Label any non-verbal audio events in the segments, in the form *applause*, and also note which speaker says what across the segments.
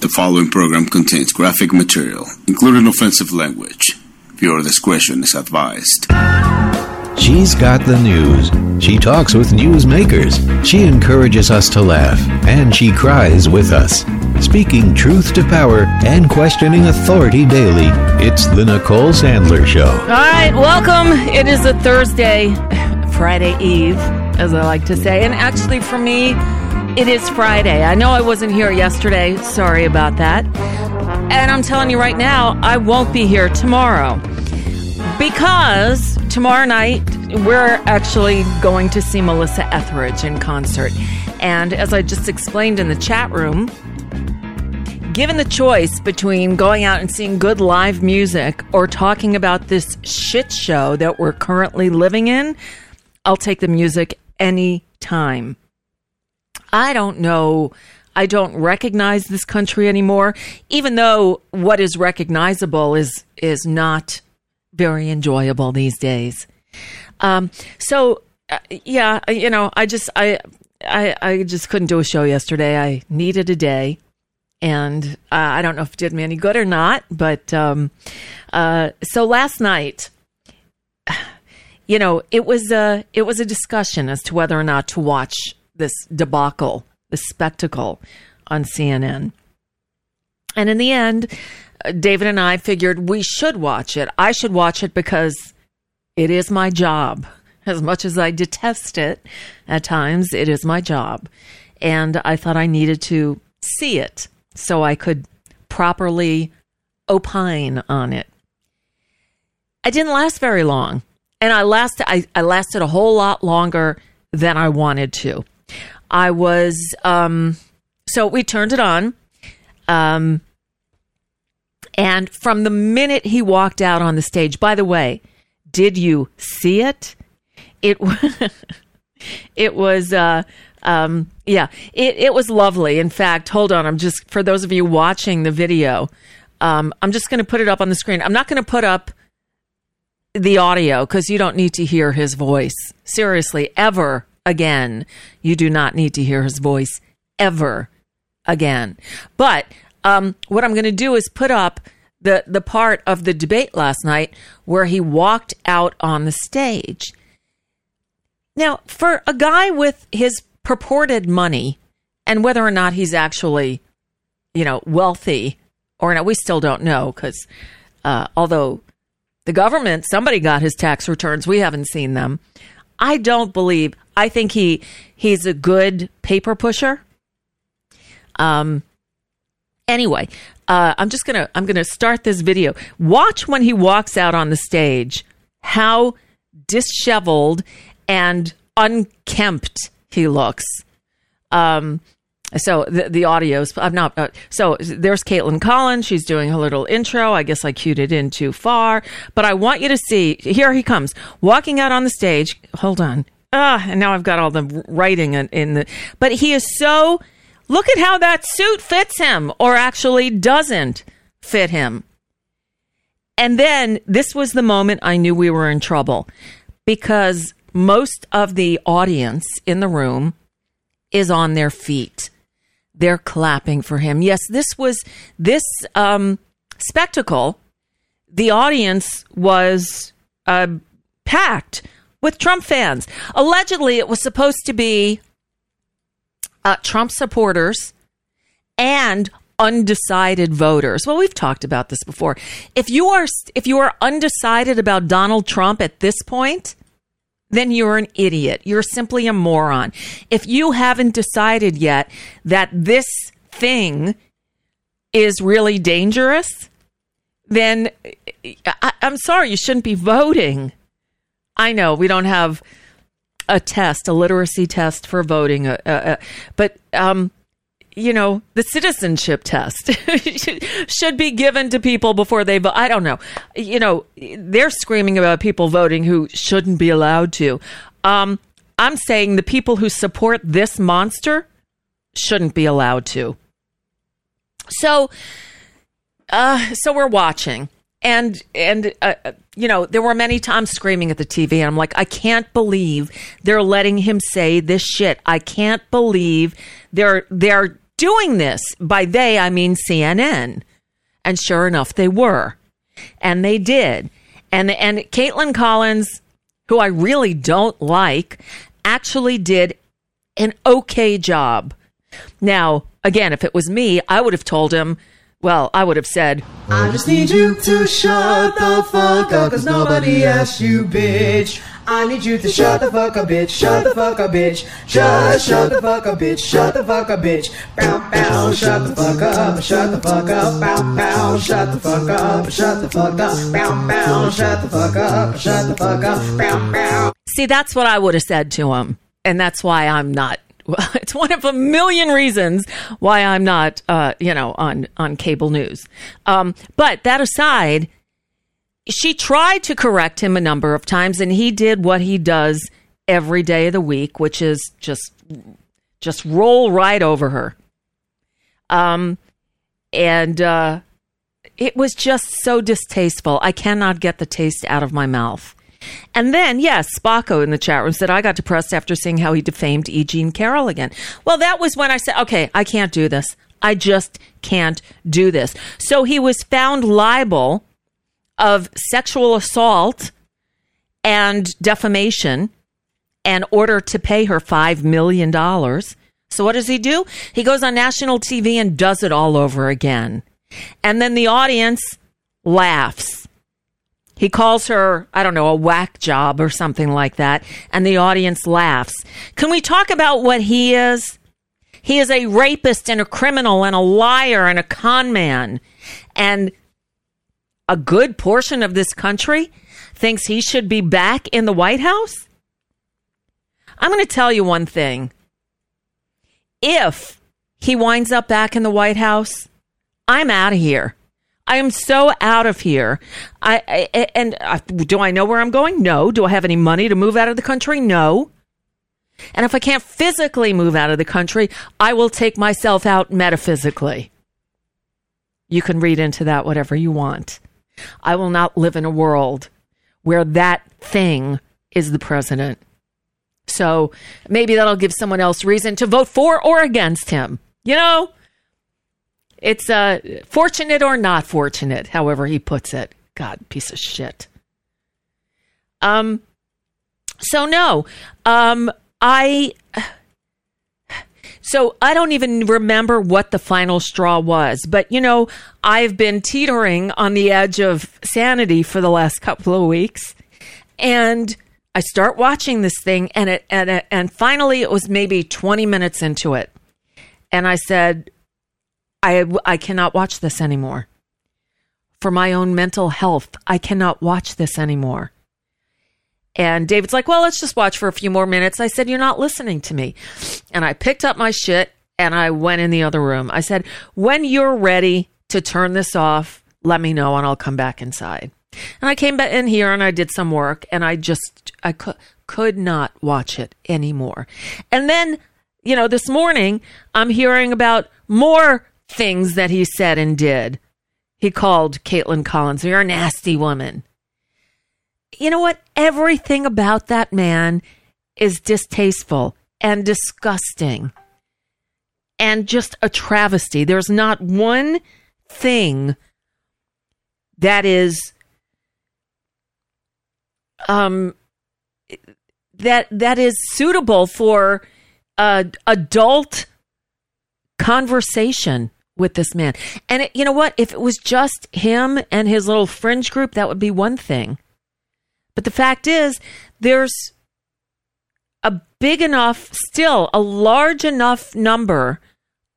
Speaker 1: The following program contains graphic material, including offensive language. Viewer discretion is advised.
Speaker 2: She's got the news. She talks with newsmakers. She encourages us to laugh, and she cries with us. Speaking truth to power and questioning authority daily, it's the Nicole Sandler Show.
Speaker 3: All right, welcome. It is a Thursday, Friday Eve, as I like to say. And actually, for me, it is Friday. I know I wasn't here yesterday. Sorry about that. And I'm telling you right now, I won't be here tomorrow. Because tomorrow night, we're actually going to see Melissa Etheridge in concert. And as I just explained in the chat room, given the choice between going out and seeing good live music or talking about this shit show that we're currently living in, I'll take the music any time. I don't know. I don't recognize this country anymore, even though what is recognizable is is not very enjoyable these days. Um, so, uh, yeah, you know, I just I, I I just couldn't do a show yesterday. I needed a day, and uh, I don't know if it did me any good or not. But um, uh, so last night, *sighs* you know, it was a it was a discussion as to whether or not to watch this debacle, this spectacle on CNN. And in the end, uh, David and I figured we should watch it. I should watch it because it is my job. *laughs* As much as I detest it at times, it is my job. And I thought I needed to see it so I could properly opine on it. I didn't last very long. And I lasted I, I lasted a whole lot longer than I wanted to. I was, um, so we turned it on. Um, and from the minute he walked out on the stage, by the way, did you see it? It *laughs* it was uh, um, yeah, it it was lovely. In fact, hold on, I'm just for those of you watching the video, um, I'm just going to put it up on the screen. I'm not going to put up the audio because you don't need to hear his voice. Seriously, ever again. You do not need to hear his voice ever again. But um, what I'm going to do is put up the the part of the debate last night where he walked out on the stage. Now, for a guy with his purported money and whether or not he's actually, you know, wealthy or not, we still don't know because uh, although the government, somebody got his tax returns, we haven't seen them. I don't believe. I think he he's a good paper pusher. Um. Anyway, uh, I'm just gonna I'm gonna start this video. Watch when he walks out on the stage. How disheveled and unkempt he looks. Um. So the the audio's I'm not uh, so there's Kaitlan Collins. She's doing her little intro. I guess I cued it in too far, but I want you to see. Here he comes walking out on the stage. Hold on. Ah, and now I've got all the writing in, in the. But he is so. Look at how that suit fits him, or actually doesn't fit him. And then this was the moment I knew we were in trouble because most of the audience in the room is on their feet they're clapping for him. Yes, this was this um, spectacle. The audience was uh, packed with Trump fans. Allegedly, it was supposed to be uh, Trump supporters and undecided voters. Well, we've talked about this before. If you are if you are undecided about Donald Trump at this point, then you're an idiot. You're simply a moron. If you haven't decided yet that this thing is really dangerous, then I, am sorry, you shouldn't be voting. I know we don't have a test, a literacy test for voting, uh, uh, uh but um, you know, the citizenship test *laughs* should be given to people before they vote. I don't know. You know, they're screaming about people voting who shouldn't be allowed to. Um, I'm saying the people who support this monster shouldn't be allowed to. So, uh, so we're watching, and and uh, you know, there were many times screaming at the TV, and I'm like, I can't believe they're letting him say this shit. I can't believe they're they're doing this. By they, I mean CNN. And sure enough, they were. And they did. And, and Kaitlan Collins, who I really don't like, actually did an okay job. Now, again, if it was me, I would have told him, well, I would have said,
Speaker 4: I just need you to shut the fuck up, cause nobody asked you, bitch. I need you to shut the fuck up, bitch. Shut the fuck up, bitch. Just shut the fuck up, bitch. Shut the fuck up, bitch. Bow, bow. Shut the fuck up. Shut the fuck up. Bow, bow. Shut the fuck up. Shut the fuck up. Bow, bow. Shut the fuck up. Shut the fuck up. Bow, bow.
Speaker 3: See, that's what I would have said to him. And that's why I'm not *laughs* it's one of a million reasons why I'm not, uh, you know, on on cable news. Um, but that aside, she tried to correct him a number of times and he did what he does every day of the week which is just just roll right over her. Um and uh it was just so distasteful. I cannot get the taste out of my mouth and then, yes, Spocko in the chat room said, I got depressed after seeing how he defamed E. Jean Carroll again. Well, that was when I said, okay, I can't do this. I just can't do this. So he was found liable of sexual assault and defamation and order to pay her $5 million. So what does he do? He goes on national TV and does it all over again. And then the audience laughs. He calls her, I don't know, a whack job or something like that. And the audience laughs. Can we talk about what he is? He is a rapist and a criminal and a liar and a con man. And a good portion of this country thinks he should be back in the White House? I'm going to tell you one thing. If he winds up back in the White House, I'm out of here. I am so out of here. I, I and uh, do I know where I'm going? No. Do I have any money to move out of the country? No. And if I can't physically move out of the country, I will take myself out metaphysically. You can read into that whatever you want. I will not live in a world where that thing is the president. So maybe that'll give someone else reason to vote for or against him. You know, it's uh, fortunate or not fortunate, however he puts it. God, piece of shit. Um, so no, um, I so I don't even remember what the final straw was, but you know, I've been teetering on the edge of sanity for the last couple of weeks. And I start watching this thing and it and it, and finally it was maybe 20 minutes into it. And I said, I I cannot watch this anymore. For my own mental health, I cannot watch this anymore. And David's like, well, let's just watch for a few more minutes. I said, you're not listening to me. And I picked up my shit and I went in the other room. I said, when you're ready to turn this off, let me know and I'll come back inside. And I came back in here and I did some work and I just, I could, could not watch it anymore. And then, you know, this morning I'm hearing about more things that he said and did. He called Kaitlan Collins, you're a nasty woman you know what? Everything about that man is distasteful and disgusting. and just a travesty. There's not one thing that is um that that is suitable for uh, adult conversation with this man. And it, you know what? If it was just him and his little fringe group, that would be one thing. But the fact is, there's a big enough, still a large enough number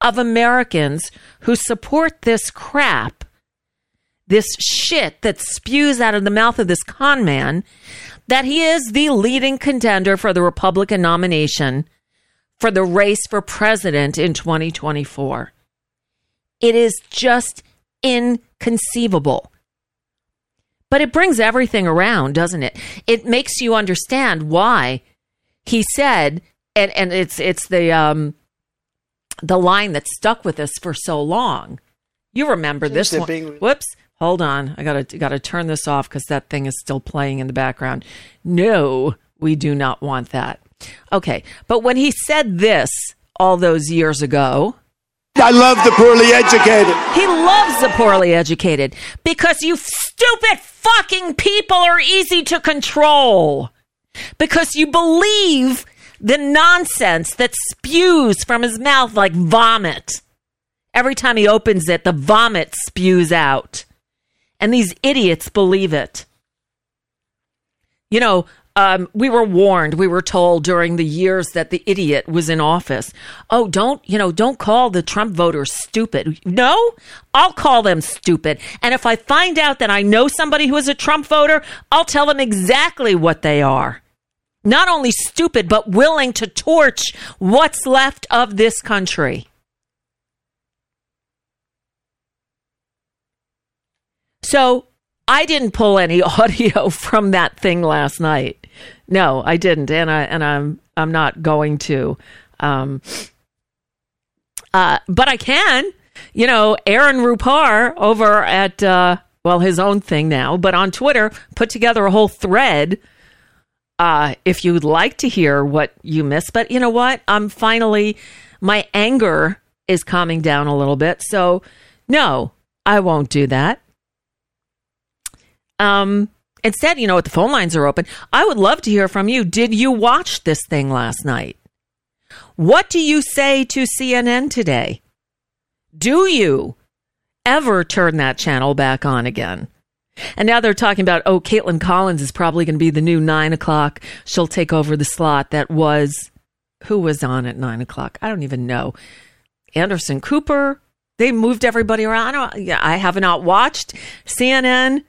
Speaker 3: of Americans who support this crap, this shit that spews out of the mouth of this con man, that he is the leading contender for the Republican nomination for the race for president in 2024. It is just inconceivable. But it brings everything around, doesn't it? It makes you understand why he said, and, and it's it's the um, the line that stuck with us for so long. You remember this one? Being- Whoops. Hold on. I gotta gotta turn this off because that thing is still playing in the background. No, we do not want that. Okay, but when he said this all those years ago,
Speaker 5: I love the poorly educated.
Speaker 3: He loves the poorly educated because you stupid fucking people are easy to control. Because you believe the nonsense that spews from his mouth like vomit. Every time he opens it, the vomit spews out. And these idiots believe it. You know, um, we were warned, we were told during the years that the idiot was in office. Oh, don't, you know, don't call the Trump voters stupid. No, I'll call them stupid. And if I find out that I know somebody who is a Trump voter, I'll tell them exactly what they are. Not only stupid, but willing to torch what's left of this country. So I didn't pull any *laughs* audio from that thing last night. No, I didn't, and I and I'm I'm not going to. Um, uh, but I can. You know, Aaron Rupar over at uh, well his own thing now, but on Twitter put together a whole thread. Uh, if you'd like to hear what you missed, but you know what? I'm finally my anger is calming down a little bit. So no, I won't do that. Um, instead, you know what? The phone lines are open. I would love to hear from you. Did you watch this thing last night? What do you say to CNN today? Do you ever turn that channel back on again? And now they're talking about, oh, Kaitlan Collins is probably going to be the new nine o'clock. She'll take over the slot that was, who was on at nine o'clock? I don't even know. Anderson Cooper. They moved everybody around. I, yeah, I have not watched CNN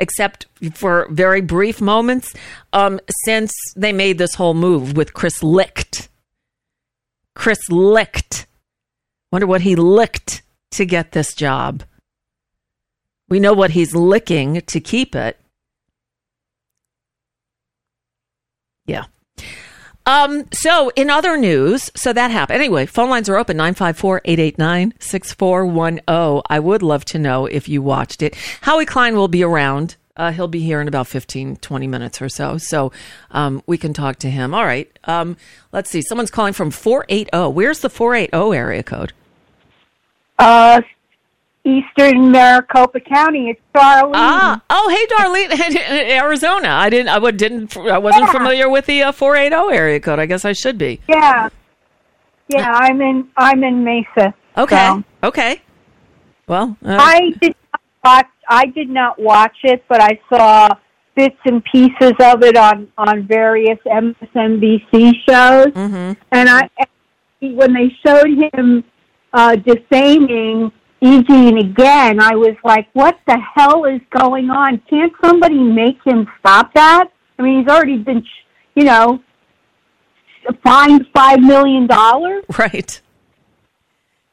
Speaker 3: except for very brief moments, um, since they made this whole move with Chris Licht. Chris Licht. Wonder what he licked to get this job. We know what he's licking to keep it. Yeah. Um, so in other news, so that happened. Anyway, phone lines are open 954-889-6410. I would love to know if you watched it. Howie Klein will be around. Uh, he'll be here in about 15, 20 minutes or so. So um, we can talk to him. All right. Um, let's see. Someone's calling from 480. Where's the 480 area code?
Speaker 6: Uh, Eastern Maricopa County. It's Darlene.
Speaker 3: Ah, oh, hey, Darlene, *laughs* Arizona. I didn't, I didn't, I wasn't yeah. familiar with the uh, 480 area code. I guess I should be.
Speaker 6: Yeah, yeah. I'm in, I'm in Mesa.
Speaker 3: Okay, so. okay. Well,
Speaker 6: uh, I did not watch. I did not watch it, but I saw bits and pieces of it on on various MSNBC shows,
Speaker 3: mm-hmm.
Speaker 6: and I when they showed him uh, defaming Eugene again, I was like, what the hell is going on? Can't somebody make him stop that? I mean, he's already been, you know, fined $5 million. *laughs*
Speaker 3: Right.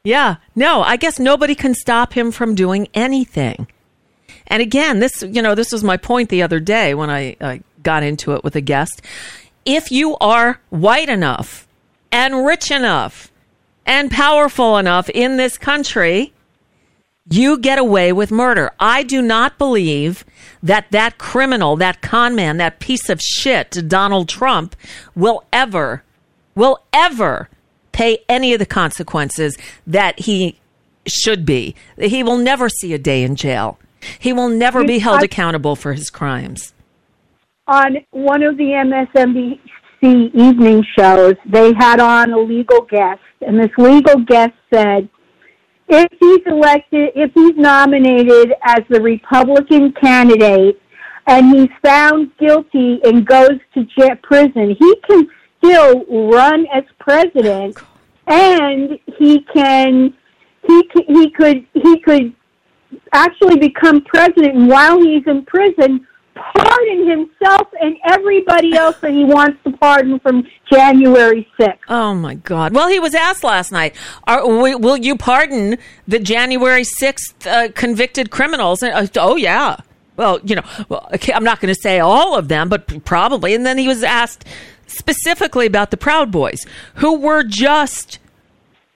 Speaker 3: Yeah. No, I guess nobody can stop him from doing anything. And again, this, you know, this was my point the other day when I, I got into it with a guest. If you are white enough and rich enough and powerful enough in this country, you get away with murder. I do not believe that that criminal, that con man, that piece of shit, Donald Trump, will ever, will ever pay any of the consequences that he should be. He will never see a day in jail. He will never be held accountable for his crimes.
Speaker 6: On one of the MSNBC evening shows, they had on a legal guest, and this legal guest said, if he's elected, if he's nominated as the Republican candidate and he's found guilty and goes to j- prison, he can still run as president and he can he he could he could actually become president while he's in prison pardon himself and everybody else that he wants to pardon from January 6th.
Speaker 3: Oh my God! Well, he was asked last night, are, "Will you pardon the January sixth uh, convicted criminals?" And, uh, oh yeah. Well, you know, well, okay, I'm not going to say all of them, but probably. And then he was asked specifically about the Proud Boys, who were just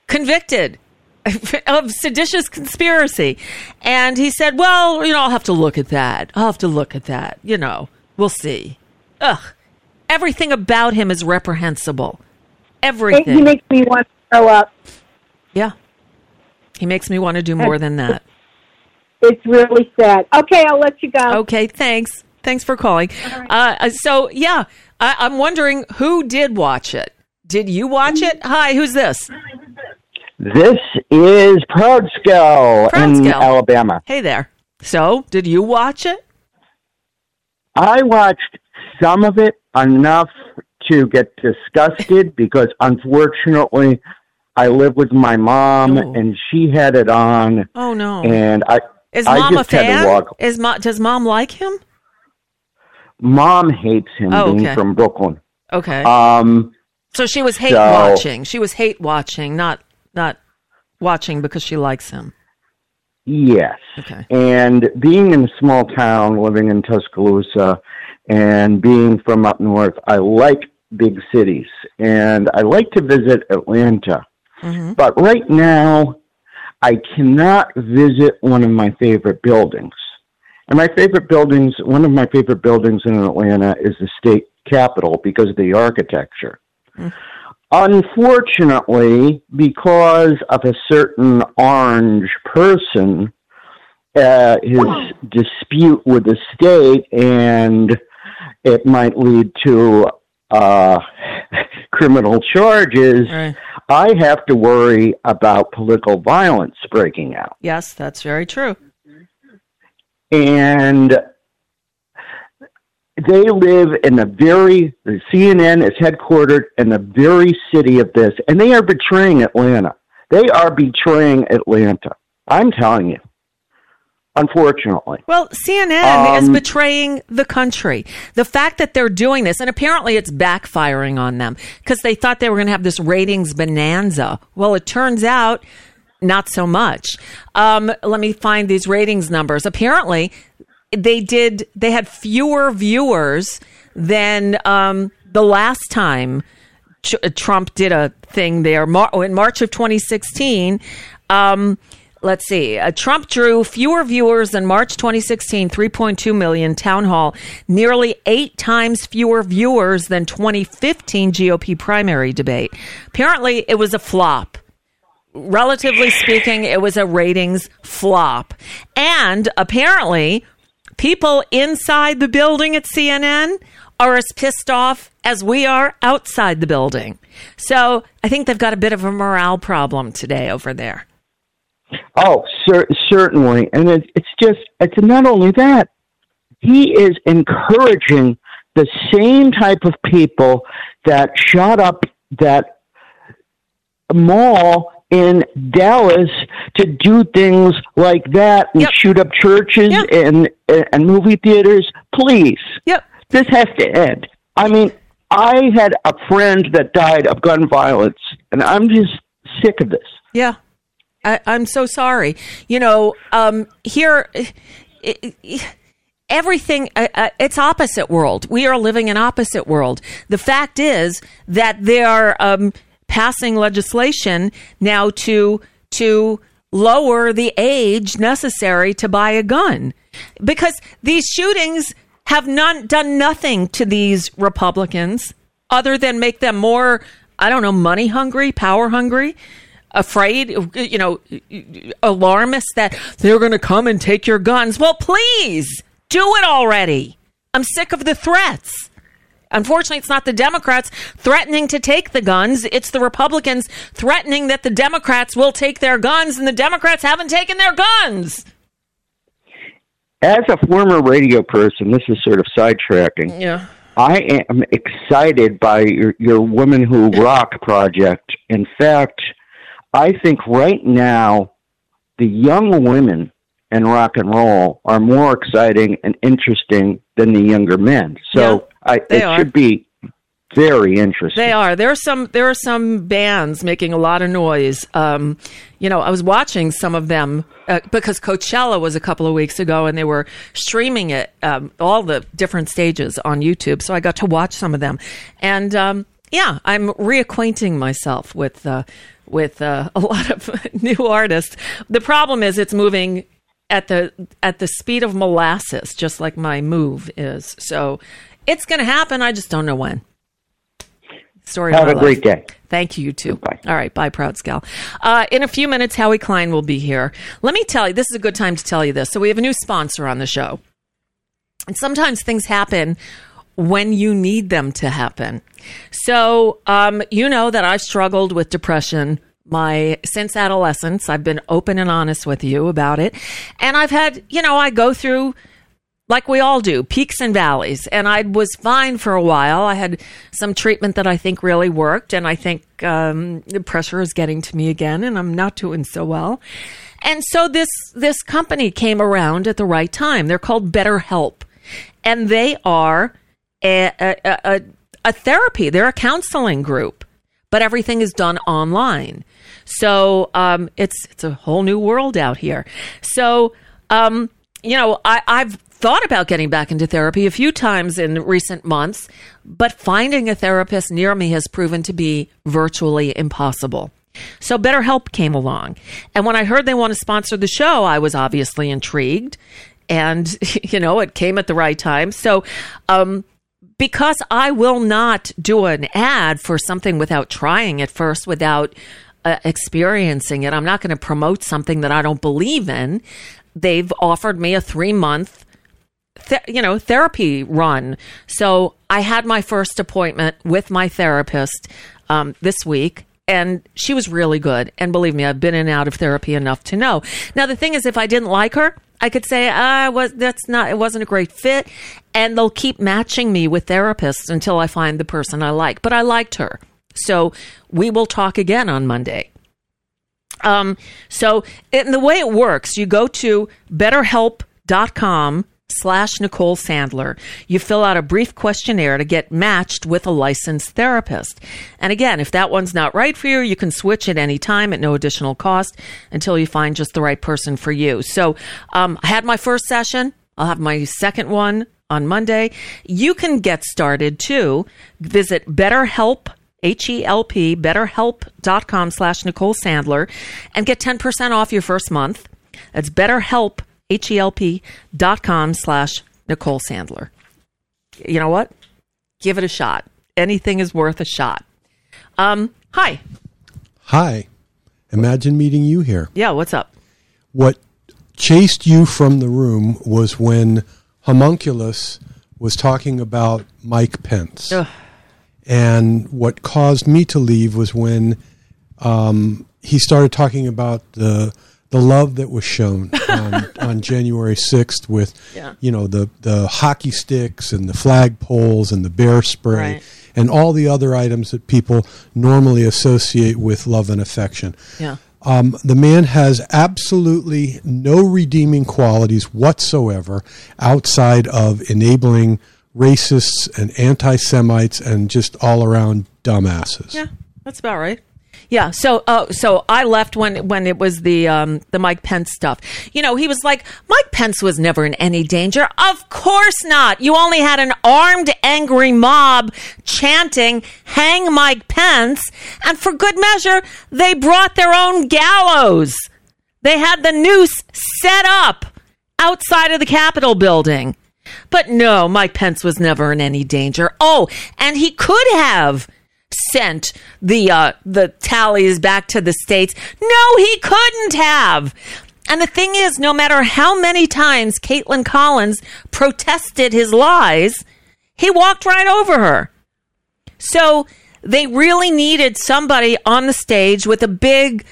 Speaker 3: convicted *laughs* of seditious conspiracy. And he said, Well, you know, I'll have to look at that. I'll have to look at that. You know, we'll see. Ugh. Everything about him is reprehensible. Everything.
Speaker 6: He makes me want to throw up.
Speaker 3: yeah. He makes me want to do more than that. *laughs*
Speaker 6: It's really sad. Okay, I'll let you go.
Speaker 3: Okay, thanks. Thanks for calling. Uh, so, yeah, I, I'm wondering who did watch it. Did you watch it? Hi, who's this?
Speaker 7: This is Proud Scout in. Alabama.
Speaker 3: Hey there. So, did you watch it?
Speaker 7: I watched some of it enough to get disgusted *laughs* because unfortunately I live with my mom
Speaker 3: Oh.
Speaker 7: and she had it on
Speaker 3: Oh no.
Speaker 7: and I
Speaker 3: Is
Speaker 7: I
Speaker 3: mom a
Speaker 7: just had to
Speaker 3: fan?
Speaker 7: walk.
Speaker 3: Is mo- does mom like him?
Speaker 7: mom hates him
Speaker 3: Oh,
Speaker 7: being
Speaker 3: okay.
Speaker 7: from Brooklyn.
Speaker 3: Okay.
Speaker 7: Um
Speaker 3: so she was hate
Speaker 7: so-
Speaker 3: watching. She was hate watching, not not watching because she likes him.
Speaker 7: yes.
Speaker 3: Okay.
Speaker 7: And being in a small town, living in Tuscaloosa, and being from up north, I like big cities, and I like to visit Atlanta.
Speaker 3: Mhm.
Speaker 7: But right now, I cannot visit one of my favorite buildings. And my favorite buildings, one of my favorite buildings in Atlanta is the state capitol because of the architecture. Unfortunately, because of a certain orange person, uh, his dispute with the state, and it might lead to uh, *laughs* criminal charges.
Speaker 3: Right.
Speaker 7: I have to worry about political violence breaking out.
Speaker 3: Yes, that's very true.
Speaker 7: And they live in the very, the CNN is headquartered in the very city of this, and they are betraying Atlanta. They are betraying Atlanta. I'm telling you. Unfortunately.
Speaker 3: Well, CNN is
Speaker 7: Um,
Speaker 3: betraying the country. The fact that they're doing this, and apparently it's backfiring on them because they thought they were going to have this ratings bonanza. Well, it turns out not so much. Um, let me find these ratings numbers. Apparently, they did. They had fewer viewers than um, the last time Ch- Trump did a thing there Mar- in March of 2016. Um, let's see. Uh, Trump drew fewer viewers than March 2016, 3.2 million town hall, nearly eight times fewer viewers than 2015 GOP primary debate. Apparently, it was a flop relatively speaking, it was a ratings flop. And apparently, people inside the building at CNN are as pissed off as we are outside the building. So I think they've got a bit of a morale problem today over there.
Speaker 7: Oh, cer- certainly. And it, it's just, it's not only that, he is encouraging the same type of people that shot up that mall in Dallas to do things like that and
Speaker 3: Yep.
Speaker 7: shoot up churches
Speaker 3: Yep.
Speaker 7: and, and movie theaters. Please,
Speaker 3: Yep.
Speaker 7: this has to end. I mean, I had a friend that died of gun violence, and I'm just sick of this.
Speaker 3: Yeah. I, I'm so sorry. You know, um, here, i- i- everything, uh, uh, it's opposite world. We are living in opposite world. The fact is that they are um, passing legislation now to, to lower the age necessary to buy a gun because these shootings have none, done nothing to these Republicans other than make them more I don't know, money hungry, power hungry, afraid, you know, alarmists that they're going to come and take your guns. Well, please do it already. I'm sick of the threats. Unfortunately, it's not the Democrats threatening to take the guns. It's the Republicans threatening that the Democrats will take their guns, and the Democrats haven't taken their guns.
Speaker 7: As a former radio person, this is sort of sidetracking.
Speaker 3: Yeah.
Speaker 7: I am excited by your, your Women Who Rock project. In fact, I think right now the young women in rock and roll are more exciting and interesting than the younger men. So I, it
Speaker 3: are.
Speaker 7: should be very interesting.
Speaker 3: They are. There are some. There are some bands making a lot of noise. Um, you know, I was watching some of them uh, because Coachella was a couple of weeks ago, and they were streaming it um, all the different stages on YouTube. So I got to watch some of them, and um, yeah, I'm reacquainting myself with uh, with uh, *laughs* a lot of *laughs* new artists. The problem is it's moving at the at the speed of molasses, just like my move is. So it's going to happen. I just don't know when. Story. of
Speaker 7: Have a
Speaker 3: life.
Speaker 7: great day.
Speaker 3: Thank you, you too.
Speaker 7: Bye.
Speaker 3: All right. Bye, Proud Scal. Uh, in a few minutes, Howie Klein will be here. Let me tell you, this is a good time to tell you this. So, we have a new sponsor on the show. And sometimes things happen when you need them to happen. So, um, you know that I've struggled with depression my since adolescence. I've been open and honest with you about it. And I've had, you know, I go through like we all do, peaks and valleys. And I was fine for a while. I had some treatment that I think really worked, and I think um, the pressure is getting to me again, and I'm not doing so well. And so this this company came around at the right time. They're called BetterHelp, and they are a, a, a, a therapy. They're a counseling group, but everything is done online. So um, it's it's a whole new world out here. So um, you know, I, I've thought about getting back into therapy a few times in recent months, but finding a therapist near me has proven to be virtually impossible. So BetterHelp came along. And when I heard they want to sponsor the show, I was obviously intrigued. And, *laughs* you know, it came at the right time. So, um, because I will not do an ad for something without trying it first, without uh, experiencing it, I'm not going to promote something that I don't believe in. They've offered me a three month th- you know, therapy run. So I had my first appointment with my therapist um, this week. And she was really good. And believe me, I've been in and out of therapy enough to know. Now, the thing is, if I didn't like her, I could say, I was, that's not, it wasn't a great fit. And they'll keep matching me with therapists until I find the person I like. But I liked her. So we will talk again on Monday. Um, so in the way it works, you go to betterhelp.com slash Nicole Sandler. You fill out a brief questionnaire to get matched with a licensed therapist. And again, if that one's not right for you, you can switch at any time at no additional cost until you find just the right person for you. So um, I had my first session. I'll have my second one on Monday. You can get started too. Visit BetterHelp H-E-L-P, betterhelp.com slash Nicole Sandler, and get 10% off your first month. That's betterhelp, H-E-L-P dot com slash Nicole Sandler. You know what? Give it a shot. Anything is worth a shot. Um, hi.
Speaker 8: Hi. Imagine meeting you here.
Speaker 3: Yeah, what's up?
Speaker 8: What chased you from the room was when Homunculus was talking about Mike Pence.
Speaker 3: Ugh.
Speaker 8: And what caused me to leave was when um, he started talking about the the love that was shown *laughs* on, on January sixth with
Speaker 3: Yeah.
Speaker 8: you know the the hockey sticks and the flagpoles and the bear spray
Speaker 3: Right.
Speaker 8: and all the other items that people normally associate with love and affection.
Speaker 3: Yeah.
Speaker 8: Um, the man has absolutely no redeeming qualities whatsoever outside of enabling racists and anti Semites and just all around dumbasses.
Speaker 3: Yeah, that's about right. Yeah. So, uh, so I left when when it was the um, the Mike Pence stuff. You know, he was like, Mike Pence was never in any danger. Of course not. You only had an armed, angry mob chanting, "Hang Mike Pence," and for good measure, they brought their own gallows. They had the noose set up outside of the Capitol building. But no, Mike Pence was never in any danger. Oh, and he could have sent the uh, the tallies back to the states. No, he couldn't have. And the thing is, no matter how many times Kaitlan Collins protested his lies, he walked right over her. So they really needed somebody on the stage with a big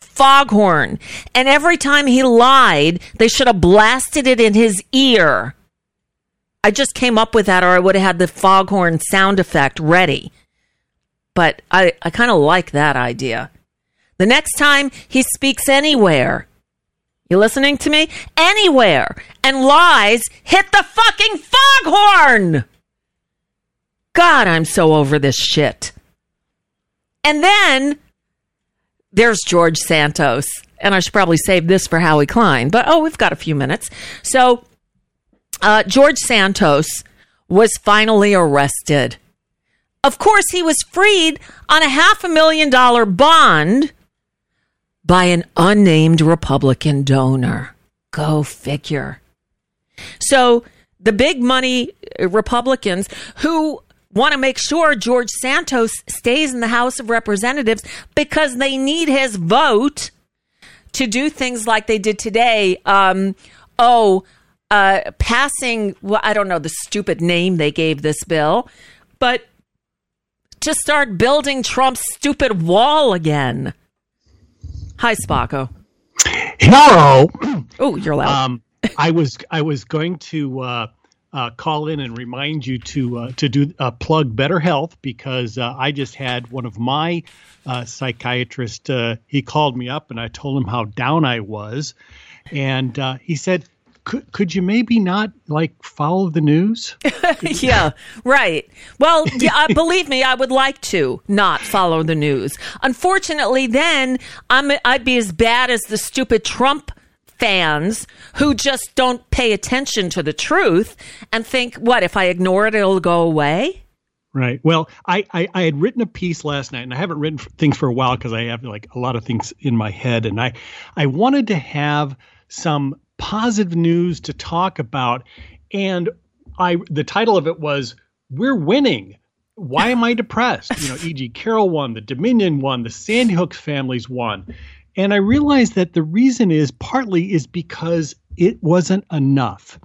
Speaker 3: foghorn. And every time he lied, they should have blasted it in his ear. I just came up with that, or I would have had the foghorn sound effect ready. But I, I kind of like that idea. The next time he speaks anywhere, you listening to me? Anywhere, and lies, hit the fucking foghorn! God, I'm so over this shit. And then there's George Santos. And I should probably save this for Howie Klein, but oh, we've got a few minutes. So, uh, George Santos was finally arrested. Of course, he was freed on a half a million dollar bond by an unnamed Republican donor. Go figure. So, the big money Republicans who want to make sure George Santos stays in the House of Representatives because they need his vote to do things like they did today. Um, oh, uh, passing, well, I don't know the stupid name they gave this bill, but to start building Trump's stupid wall again. Hi, Spocko.
Speaker 9: Hello.
Speaker 3: Oh, you're loud.
Speaker 9: Um, I was I was going to uh, uh, call in and remind you to uh, to do uh, plug Better Health because uh, I just had one of my uh, psychiatrists. Uh, he called me up and I told him how down I was, and he said. Could, could you maybe not like follow the news? *laughs*
Speaker 3: yeah, right. Well, yeah, *laughs* believe me, I would like to not follow the news. Unfortunately, then I'm I'd be as bad as the stupid Trump fans who just don't pay attention to the truth and think, what, if I ignore it, it'll go away?
Speaker 9: Right. Well, I, I, I, had written a piece last night, and I haven't written things for a while because I have like a lot of things in my head, and I I wanted to have some positive news to talk about, and I the title of it was "We're Winning." Why am I depressed? You know, E.G. Carroll won, the Dominion won, the Sandy Hook families won, and I realized that the reason is partly is because it wasn't enough.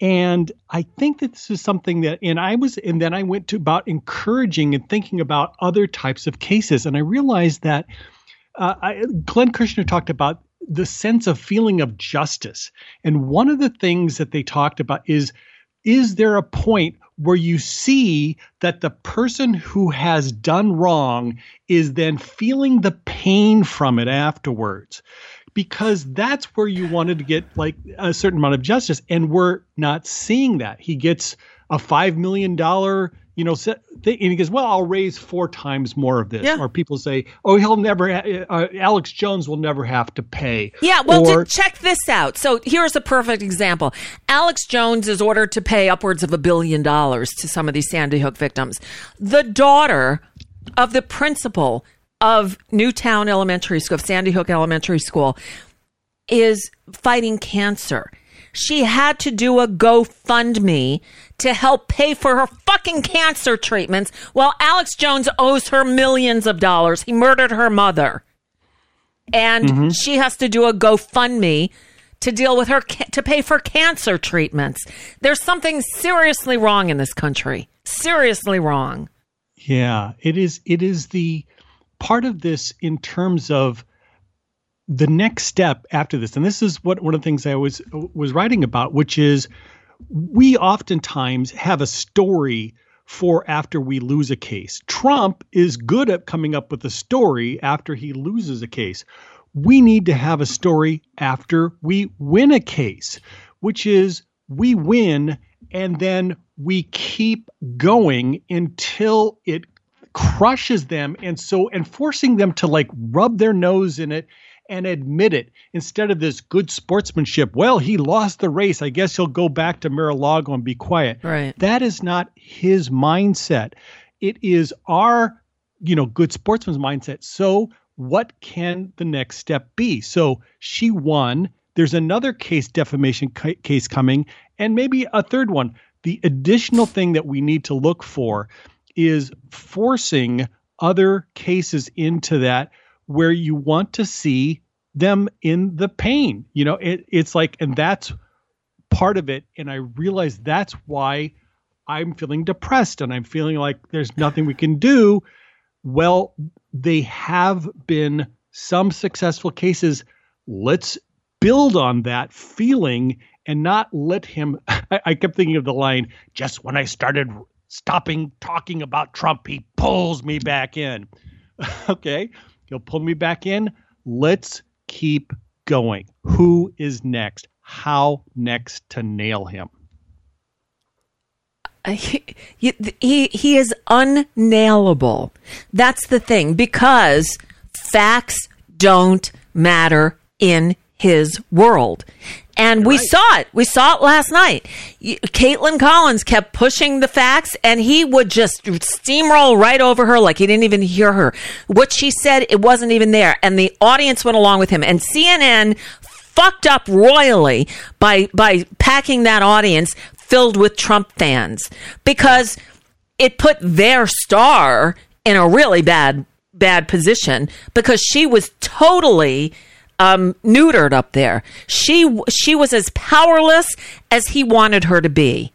Speaker 9: And I think that this is something that, and I was, and then I went to about encouraging and thinking about other types of cases. And I realized that uh, I, Glenn Kirshner talked about the sense of feeling of justice. And one of the things that they talked about is is there a point where you see that the person who has done wrong is then feeling the pain from it afterwards because that's where you wanted to get like a certain amount of justice and we're not seeing that he gets a 5 million dollar you know, thing and he goes, "Well, I'll raise four times more of this."
Speaker 3: Yeah.
Speaker 9: Or people say, "Oh, he'll never. Uh, Alex Jones will never have to pay."
Speaker 3: Yeah. Well,
Speaker 9: or,
Speaker 3: check this out. So here's a perfect example. Alex Jones is ordered to pay upwards of a billion dollars to some of these Sandy Hook victims. The daughter of the principal of Newtown Elementary School, of Sandy Hook Elementary School, is fighting cancer. She had to do a GoFundMe to help pay for her fucking cancer treatments while Alex Jones owes her millions of dollars. He murdered her mother. And mm-hmm. she has to do a GoFundMe to deal with her to pay for cancer treatments. There's something seriously wrong in this country. Seriously wrong.
Speaker 9: Yeah, it is it is the part of this in terms of the next step after this, and this is what one of the things I was uh, was writing about, which is we oftentimes have a story for after we lose a case. Trump is good at coming up with a story after he loses a case. We need to have a story after we win a case, which is we win and then we keep going until it crushes them and so and forcing them to like rub their nose in it and admit it instead of this good sportsmanship. Well, he lost the race. I guess he'll go back to Mar-a-Lago and be quiet.
Speaker 3: Right.
Speaker 9: That is not his mindset. It is our, you know, good sportsman's mindset. So, what can the next step be? So, she won. There's another case defamation ca- case coming and maybe a third one. The additional thing that we need to look for is forcing other cases into that where you want to see them in the pain. You know, it, it's like, and that's part of it. And I realize that's why I'm feeling depressed and I'm feeling like there's nothing we can do. Well, they have been some successful cases. Let's build on that feeling and not let him. *laughs* I, I kept thinking of the line just when I started stopping talking about Trump, he pulls me back in. *laughs* okay, he'll pull me back in. Let's keep going. Who is next? How next to nail him? *laughs*
Speaker 3: Uh, he, he, he is unnailable. That's the thing because facts don't matter in his world. And we right. saw it. We saw it last night. Kaitlan Collins kept pushing the facts and he would just steamroll right over her like he didn't even hear her. What she said, it wasn't even there. And the audience went along with him. And CNN fucked up royally by, by packing that audience filled with Trump fans because it put their star in a really bad, bad position because she was totally um, neutered up there. She she was as powerless as he wanted her to be.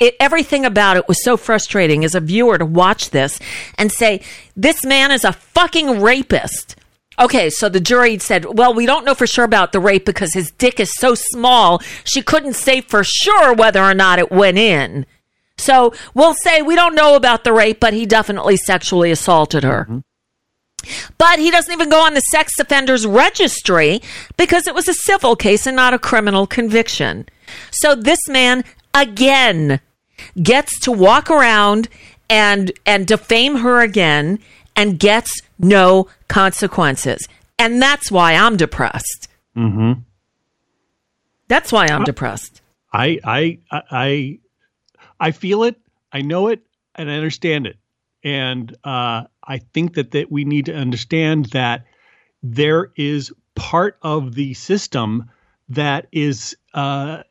Speaker 3: It, everything about it was so frustrating as a viewer to watch this and say, this man is a fucking rapist. Okay, so the jury said, well, we don't know for sure about the rape because his dick is so small, she couldn't say for sure whether or not it went in. So we'll say we don't know about the rape, but he definitely sexually assaulted her. Mm-hmm. But he doesn't even go on the sex offenders registry because it was a civil case and not a criminal conviction. So this man again gets to walk around and and defame her again and gets no consequences. And that's why I'm depressed.
Speaker 9: Mm-hmm.
Speaker 3: That's why I'm depressed.
Speaker 9: I I I I feel it. I know it, and I understand it. And uh, I think that, that we need to understand that there is part of the system that is uh,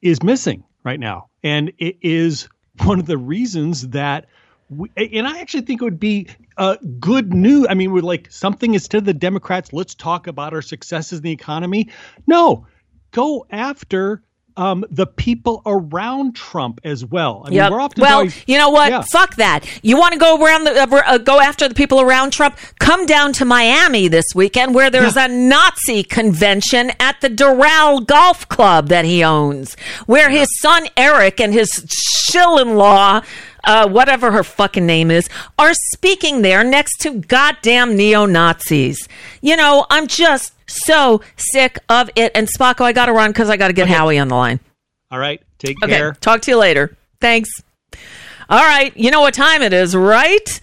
Speaker 9: is missing right now, and it is one of the reasons that. We, and I actually think it would be uh, good news. I mean, we're like something instead of the Democrats. Let's talk about our successes in the economy. No, go after um, the people around Trump as well. I mean,
Speaker 3: yep. well, you know what? Yeah. Fuck that. You want to go around the uh, uh, go after the people around Trump? Come down to Miami this weekend, where there's yeah. a Nazi convention at the Doral Golf Club that he owns, where yeah. his son Eric and his shill-in-law. Uh, whatever her fucking name is, are speaking there next to goddamn neo Nazis. You know, I'm just so sick of it. And Spocko, I got to run because I got to get okay. Howie on the line.
Speaker 9: All right. Take
Speaker 3: okay.
Speaker 9: care.
Speaker 3: Talk to you later. Thanks. All right. You know what time it is, right?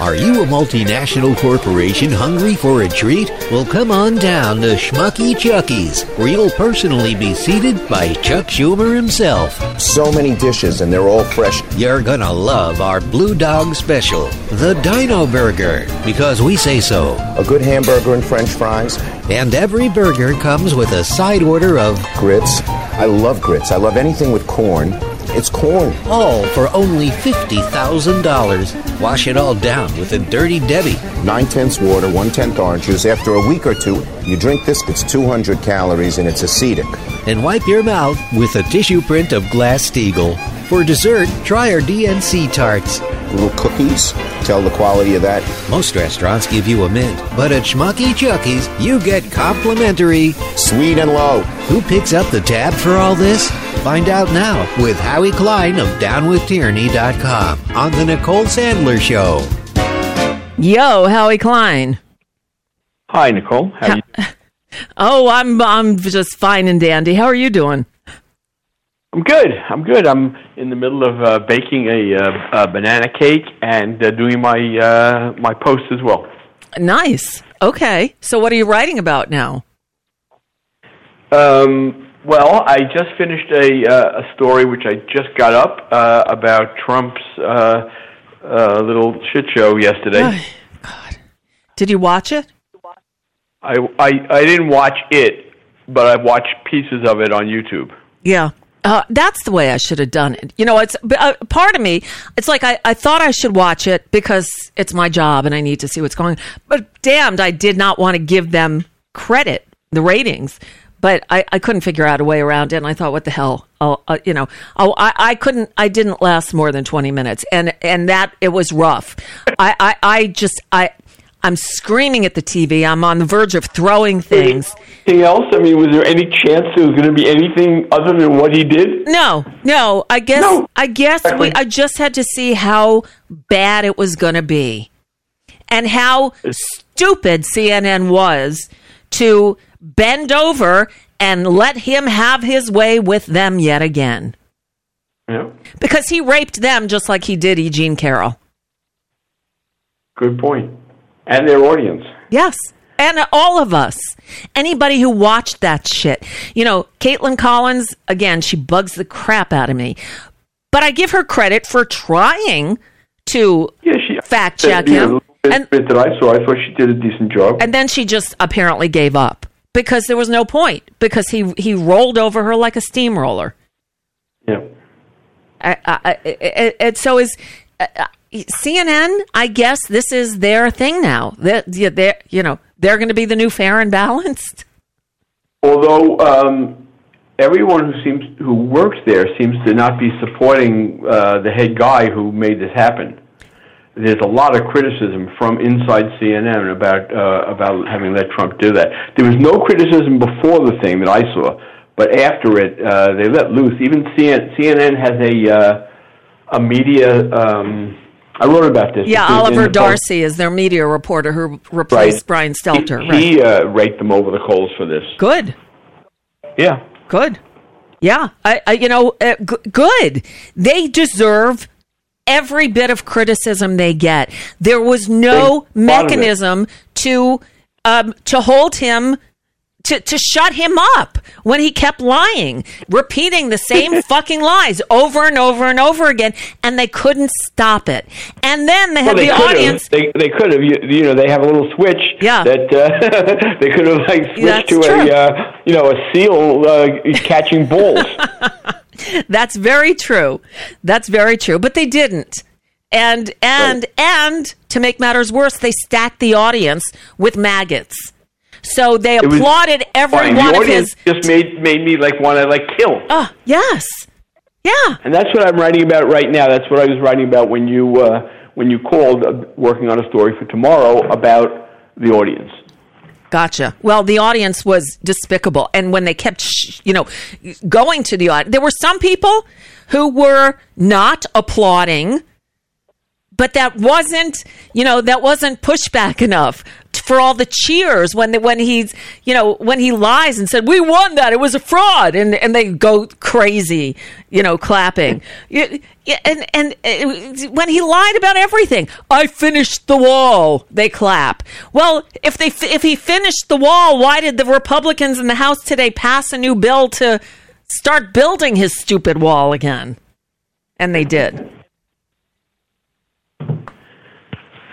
Speaker 2: Are you a multinational corporation hungry for a treat? Well, come on down to Schmucky Chucky's, where you'll personally be seated by Chuck Schumer himself.
Speaker 10: So many dishes, and they're all fresh.
Speaker 2: You're gonna love our Blue Dog Special, the Dino Burger, because we say so.
Speaker 10: A good hamburger and french fries.
Speaker 2: And every burger comes with a side order of
Speaker 10: grits. I love grits. I love anything with corn it's corn.
Speaker 2: All for only $50,000. Wash it all down with a Dirty Debbie.
Speaker 10: Nine tenths water, one tenth orange juice. After a week or two, you drink this, it's 200 calories and it's acetic.
Speaker 2: And wipe your mouth with a tissue print of Glass Steagall. For dessert, try our DNC tarts.
Speaker 10: Little cookies. Tell the quality of that.
Speaker 2: Most restaurants give you a mint, but at Schmucky Chucky's, you get complimentary.
Speaker 10: Sweet and low.
Speaker 2: Who picks up the tab for all this? Find out now with Howie Klein of DownWithTyranny.com on The Nicole Sandler Show.
Speaker 3: Yo, Howie Klein.
Speaker 11: Hi, Nicole. How, are you? *laughs*
Speaker 3: Oh, I'm I'm just fine and dandy. How are you doing?
Speaker 11: I'm good. I'm good. I'm in the middle of uh, baking a, uh, a, banana cake and uh, doing my uh, my post as well.
Speaker 3: Nice. Okay. So, what are you writing about now?
Speaker 11: Um, well, I just finished a uh, a story which I just got up uh, about Trump's uh, uh, little shit show yesterday. Oh,
Speaker 3: God, did you watch it?
Speaker 11: I, I I didn't watch it, but I've watched pieces of it on YouTube.
Speaker 3: Yeah. Uh, that's the way I should have done it. You know, it's uh, part of me. It's like I, I thought I should watch it because it's my job and I need to see what's going. on. But damned, I did not want to give them credit, the ratings. But I, I couldn't figure out a way around it, and I thought, what the hell? Oh, uh, you know, oh, I, I couldn't. I didn't last more than twenty minutes, and and that it was rough. I, I, I just I I'm screaming at the TV. I'm on the verge of throwing things.
Speaker 5: Anything else? I mean, was there any chance there was going to be anything other than what he did?
Speaker 3: No, no. I guess
Speaker 5: No.
Speaker 3: I guess
Speaker 5: Exactly.
Speaker 3: we, I just had to see how bad it was going to be, and how stupid CNN was to bend over and let him have his way with them yet again.
Speaker 5: Yeah.
Speaker 3: Because he raped them just like he did E. Jean Carroll.
Speaker 5: Good point. And their audience.
Speaker 3: Yes. And all of us. Anybody who watched that shit. You know, Kaitlan Collins, again, she bugs the crap out of me. But I give her credit for trying to fact check
Speaker 5: You know,
Speaker 3: him.
Speaker 5: the little bit that I saw, I thought she did a decent job.
Speaker 3: And then she just apparently gave up because there was no point because he he rolled over her like a steamroller.
Speaker 5: Yeah.
Speaker 3: I, I, I, it, so is uh, uh, CNN. I guess this is their thing now. They're, they're you know they're going to be the new fair and balanced.
Speaker 5: Although um, everyone who seems who works there seems to not be supporting uh, the head guy who made this happen. There's a lot of criticism from inside CNN about uh, about having let Trump do that. There was no criticism before the thing that I saw, but after it, uh, they let loose. Even CN- CNN has a uh, a media. Um, I wrote about this.
Speaker 3: Yeah,
Speaker 5: It's in- in
Speaker 3: Oliver
Speaker 5: Post.
Speaker 3: Darcy is their media reporter who replaced
Speaker 5: Right.
Speaker 3: Brian Stelter.
Speaker 5: He,
Speaker 3: right.
Speaker 5: he uh, raked them over the coals for this.
Speaker 3: Good.
Speaker 5: Yeah.
Speaker 3: Good. Yeah. I, I you know, uh, g- good. They deserve every bit of criticism they get. There was no
Speaker 5: They
Speaker 3: mechanism to um, to hold him to, to shut him up when he kept lying, repeating the same *laughs* fucking lies over and over and over again, and they couldn't stop it. And then they
Speaker 5: Well,
Speaker 3: had
Speaker 5: they
Speaker 3: the audience.
Speaker 5: They they could have. You, you know, they have a little switch.
Speaker 3: Yeah.
Speaker 5: That uh, *laughs* they could have like switched
Speaker 3: That's
Speaker 5: to
Speaker 3: true.
Speaker 5: a uh, you know a seal uh, catching bulls. *laughs* *laughs*
Speaker 3: That's very true. That's very true. But they didn't. And and and to make matters worse, they stacked the audience with maggots. So they
Speaker 5: It
Speaker 3: applauded every
Speaker 5: Fine.
Speaker 3: one
Speaker 5: the
Speaker 3: of
Speaker 5: audience
Speaker 3: his.
Speaker 5: just made made me like want to like kill.
Speaker 3: Oh yes, yeah.
Speaker 5: And that's what I'm writing about right now. That's what I was writing about when you uh, when you called, uh, working on a story for tomorrow about the audience.
Speaker 3: Gotcha. Well, the audience was despicable, and when they kept, sh- you know, going to the audience, there were some people who were not applauding, but that wasn't, you know, that wasn't pushback enough for all the cheers when the, when he's, you know, when he lies and said we won that it was a fraud, and and they go crazy, you know, clapping. And and uh, when he lied about everything, I finished the wall. They clap. Well, if they if he finished the wall, why did the Republicans in the House today pass a new bill to start building his stupid wall again? And they did.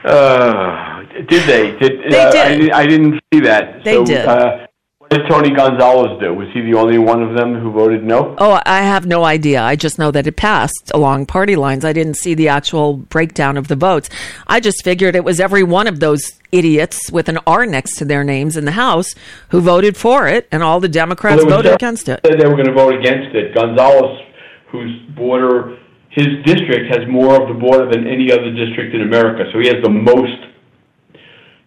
Speaker 5: Uh, did they? Did,
Speaker 3: They
Speaker 5: uh,
Speaker 3: did.
Speaker 5: I, I didn't see that.
Speaker 3: They
Speaker 5: so,
Speaker 3: did.
Speaker 5: Uh, what did Tony Gonzalez do? Was he the only one of them who voted no?
Speaker 3: Oh, I have no idea. I just know that it passed along party lines. I didn't see the actual breakdown of the votes. I just figured it was every one of those idiots with an R next to their names in the House who voted for it, and all the Democrats
Speaker 5: Well,
Speaker 3: voted against it.
Speaker 5: They were going to vote against it. Gonzalez, whose border, his district has more of the border than any other district in America, so he has the most.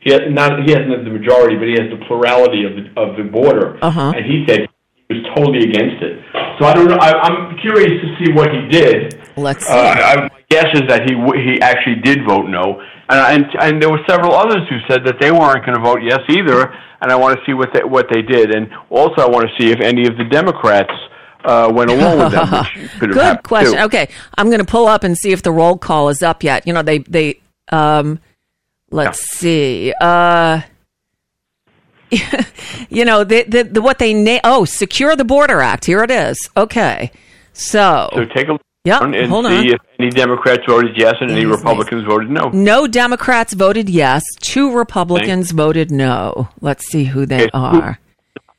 Speaker 5: He has not. He hasn't the majority, but he has the plurality of the of the border.
Speaker 3: Uh-huh.
Speaker 5: And he said he was totally against it. So I don't know. I, I'm curious to see what he did.
Speaker 3: Let's see.
Speaker 5: Uh, I, my guess is that he he actually did vote no, and, and and there were several others who said that they weren't going to vote yes either. And I want to see what they, what they did, and also I want to see if any of the Democrats uh, went along with them, which *laughs* could have
Speaker 3: Good question.
Speaker 5: too.
Speaker 3: Okay, I'm going to pull up and see if the roll call is up yet. You know, they they um, let's see. Uh, *laughs* you know, the, the, the what they na- oh, secure the border act. Here it is. Okay, so
Speaker 5: So take a around and
Speaker 3: hold
Speaker 5: see
Speaker 3: on.
Speaker 5: if any Democrats voted yes and any Republicans voted no.
Speaker 3: no Democrats voted yes. Two Republicans voted no. Let's see who they
Speaker 5: Okay,
Speaker 3: are.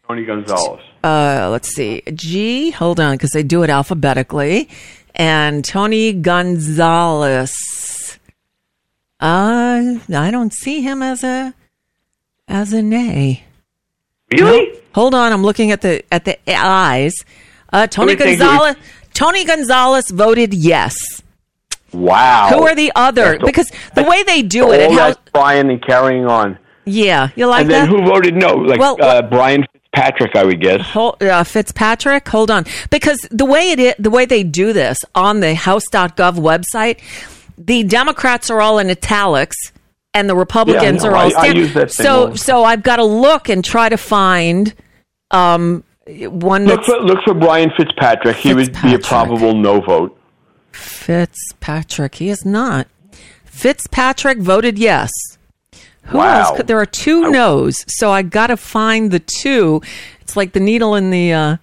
Speaker 5: Tony Gonzalez.
Speaker 3: Uh, let's see, G. Hold on, because they do it alphabetically. And Tony Gonzalez. Uh, I don't see him as a as a nay.
Speaker 5: Really?
Speaker 3: No. Hold on, I'm looking at the at the eyes. Uh, Tony
Speaker 5: Let me think.
Speaker 3: Gonzalez. Tony Gonzalez voted yes.
Speaker 5: Wow.
Speaker 3: Who are the other?
Speaker 5: That's
Speaker 3: Because the way they do it, and how
Speaker 5: Brian and carrying on.
Speaker 3: yeah, you like that.
Speaker 5: and then who voted no? Like
Speaker 3: Well,
Speaker 5: uh, Brian Fitzpatrick, I would guess.
Speaker 3: Hol- uh, Fitzpatrick, hold on, because the way it is, the way they do this on the House.gov website, the Democrats are all in italics and the Republicans
Speaker 5: Yeah,
Speaker 3: are all.
Speaker 5: I- I use that
Speaker 3: so, so I've got to look and try to find um, one
Speaker 5: Look for look for Brian Fitzpatrick. He would be a probable no vote.
Speaker 3: Fitzpatrick. He is not. Fitzpatrick voted yes. Who
Speaker 5: Wow.
Speaker 3: else? There are two no's, so I got to find the two. It's like the needle in the uh,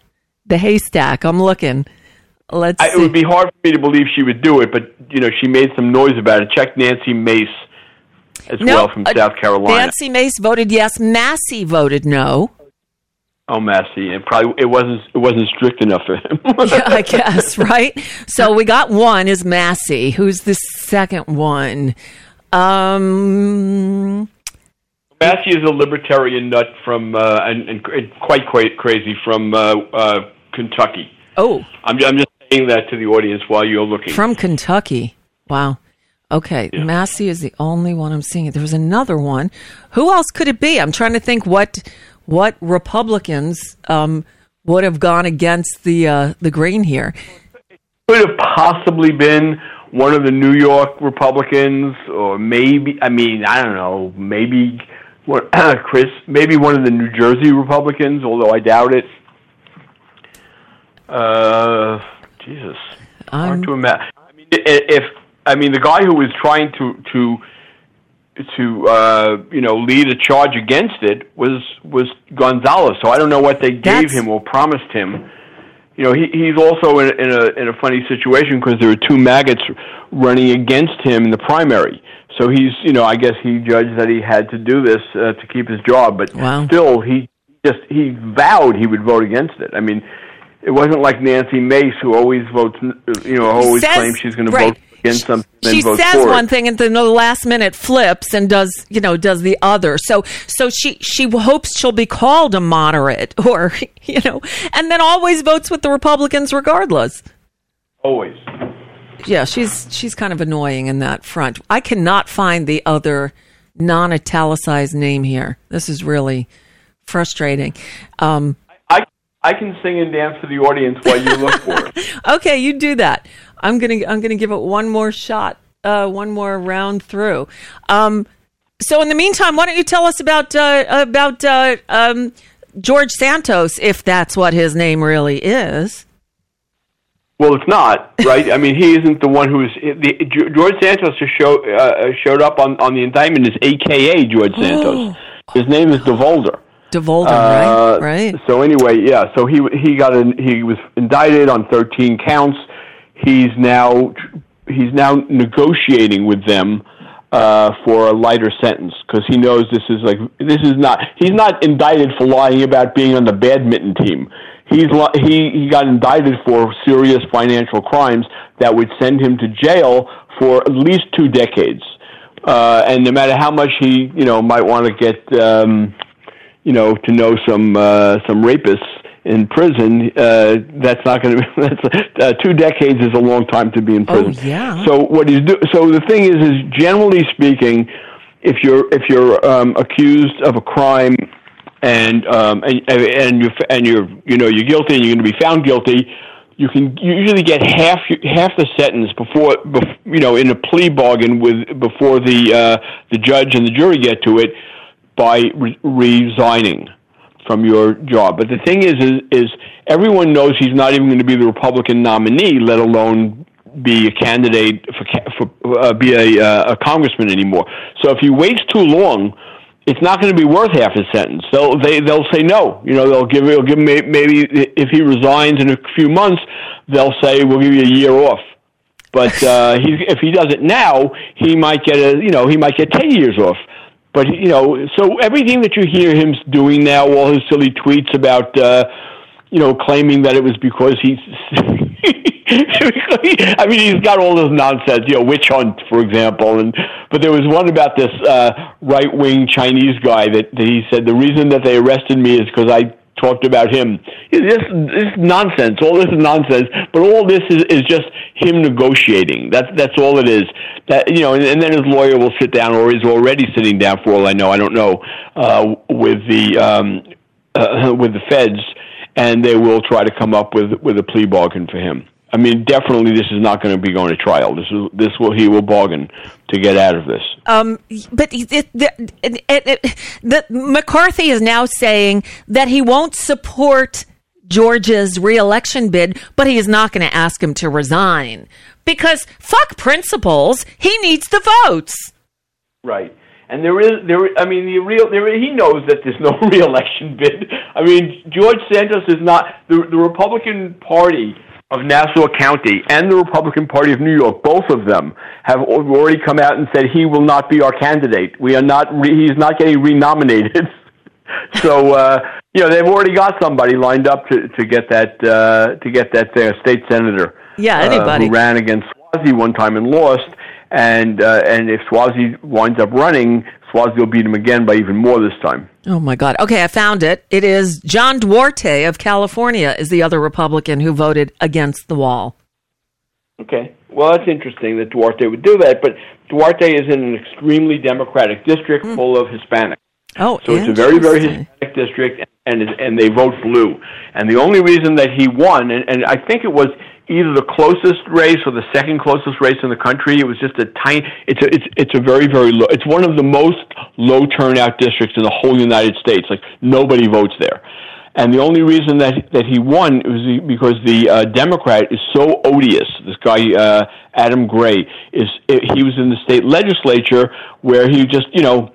Speaker 3: the haystack. I'm looking. Let's
Speaker 5: I, it would be hard for me to believe she would do it, but you know she made some noise about it. Check Nancy Mace as well from
Speaker 3: uh,
Speaker 5: South Carolina.
Speaker 3: Nancy Mace voted yes. Massey voted no.
Speaker 5: Oh, Massey, and probably it wasn't it wasn't strict enough for him. *laughs*
Speaker 3: yeah, I *laughs* guess, right? So we got one is Massey. Who's the second one? Um,
Speaker 5: Massey is a libertarian nut from uh, and, and quite quite crazy from uh, uh, Kentucky.
Speaker 3: oh,
Speaker 5: I'm I'm just saying that to the audience while you're looking.
Speaker 3: from Kentucky. Wow. Okay, Massey is the only one I'm seeing. There was another one. Who else could it be? I'm trying to think what what Republicans um, would have gone against the uh, the Green here.
Speaker 5: could have possibly been one of the New York Republicans, or maybe I mean I don't know, maybe what *clears throat* Chris, maybe one of the New Jersey Republicans, although I doubt it. Uh, Jesus, hard
Speaker 3: Um,
Speaker 5: to imagine. I mean, if I mean the guy who was trying to to to uh, you know lead a charge against it was was Gonzalez. So I don't know what they gave
Speaker 3: That's-
Speaker 5: him or promised him. You know, he he's also in, in a in a funny situation because there were two maggots running against him in the primary. So he's you know I guess he judged that he had to do this uh, to keep his job, but
Speaker 3: Wow.
Speaker 5: still he just he vowed he would vote against it. I mean. It wasn't like Nancy Mace, who always votes, you know, always
Speaker 3: Says-
Speaker 5: claims she's going to vote against something, then
Speaker 3: she says
Speaker 5: for
Speaker 3: one thing and then the last minute flips and does you know does the other so so she she hopes she'll be called a moderate *laughs* or you know and then always votes with the republicans regardless
Speaker 5: Always.
Speaker 3: yeah she's she's kind of annoying in that front i cannot find the other non-italicized name here this is really frustrating um
Speaker 5: I I can sing and dance for the audience while you look for it. *laughs*
Speaker 3: okay, you do that. I'm gonna I'm gonna give it one more shot, uh, one more round through. Um, so in the meantime, why don't you tell us about uh, about uh, um, George Santos, if that's what his name really is?
Speaker 5: Well, it's not right. I mean, he isn't the one who is the George Santos just show, uh, showed up on on the indictment as AKA George Santos. His name is DeVolder.
Speaker 3: DeVolder,
Speaker 5: Uh,
Speaker 3: right? Right.
Speaker 5: So anyway, yeah. So he he got in, he was indicted on 13 counts. He's now he's now negotiating with them uh, for a lighter sentence because he knows this is like this is not he's not indicted for lying about being on the badminton team. He's he he got indicted for serious financial crimes that would send him to jail for at least two decades. Uh, and no matter how much he you know might want to get um, you know to know some uh, some rapists in prison, uh, that's not going *laughs* to. That's uh, two decades is a long time to be in prison.
Speaker 3: Oh, yeah.
Speaker 5: So what he's do? So the thing is, is generally speaking, if you're if you're um, accused of a crime and um, and and you and you're you know you're guilty and you're going to be found guilty, you can usually get half half the sentence before, before you know in a plea bargain with before the uh, the judge and the jury get to it by re- resigning from your job. But the thing is, is, is everyone knows he's not even going to be the Republican nominee, let alone be a candidate for, for uh, be a, uh, a congressman anymore. So if he waits too long, it's not going to be worth half his sentence. They'll they they'll say no. You know they'll give they'll give him maybe if he resigns in a few months, they'll say we'll give you a year off. But *laughs* uh, he, if he does it now, he might get a you know he might get ten years off. But you know, so everything that you hear him doing now, all his silly tweets about uh, you know, claiming that it was because he's. *laughs* I mean, he's got all this nonsense, you know, witch hunt, for example, and but there was one about this uh, right wing Chinese guy that, that he said the reason that they arrested me is because I talked about him. This, this is nonsense. All this is nonsense. But all this is, is just him negotiating. That's that's all it is. That you know, and, and then his lawyer will sit down, or is already sitting down. For all I know, I don't know. Uh, with the um, uh, with the feds, and they will try to come up with with a plea bargain for him. I mean, definitely, this is not going to be going to trial. This is this will he will bargain to get out of this.
Speaker 3: Um, but it, the, it, it, the, McCarthy is now saying that he won't support Georgia's reelection bid, but he is not going to ask him to resign because fuck principles. He needs the votes.
Speaker 5: Right. And there is there. I mean, the real there. He knows that there's no *laughs* reelection bid. I mean, George Santos is not the the Republican Party of Nassau County and the Republican Party of New York, both of them have already come out and said he will not be our candidate. We are not. Re- he's not getting renominated. *laughs* so uh, you know they've already got somebody lined up to to get that uh, to get that there state senator.
Speaker 3: Yeah, anybody
Speaker 5: uh, who ran against Suozzi one time and lost. And uh, and if Suozzi winds up running, Suozzi will beat him again by even more this time.
Speaker 3: Oh my God. Okay, I found it. It is John Duarte of California is the other Republican who voted against the wall.
Speaker 5: Okay. Well, that's interesting that Duarte would do that, but Duarte is in an extremely Democratic district mm. full of Hispanics.
Speaker 3: Oh,
Speaker 5: so it's a very, very Hispanic district, and and they vote blue. And the only reason that he won, and, and I think it was either the closest race or the second closest race in the country. It was just a tiny. It's a it's it's a very very low. It's one of the most low turnout districts in the whole United States. Like nobody votes there. And the only reason that that he won was because the uh, Democrat is so odious. This guy uh, Adam Gray is he was in the state legislature where he just you know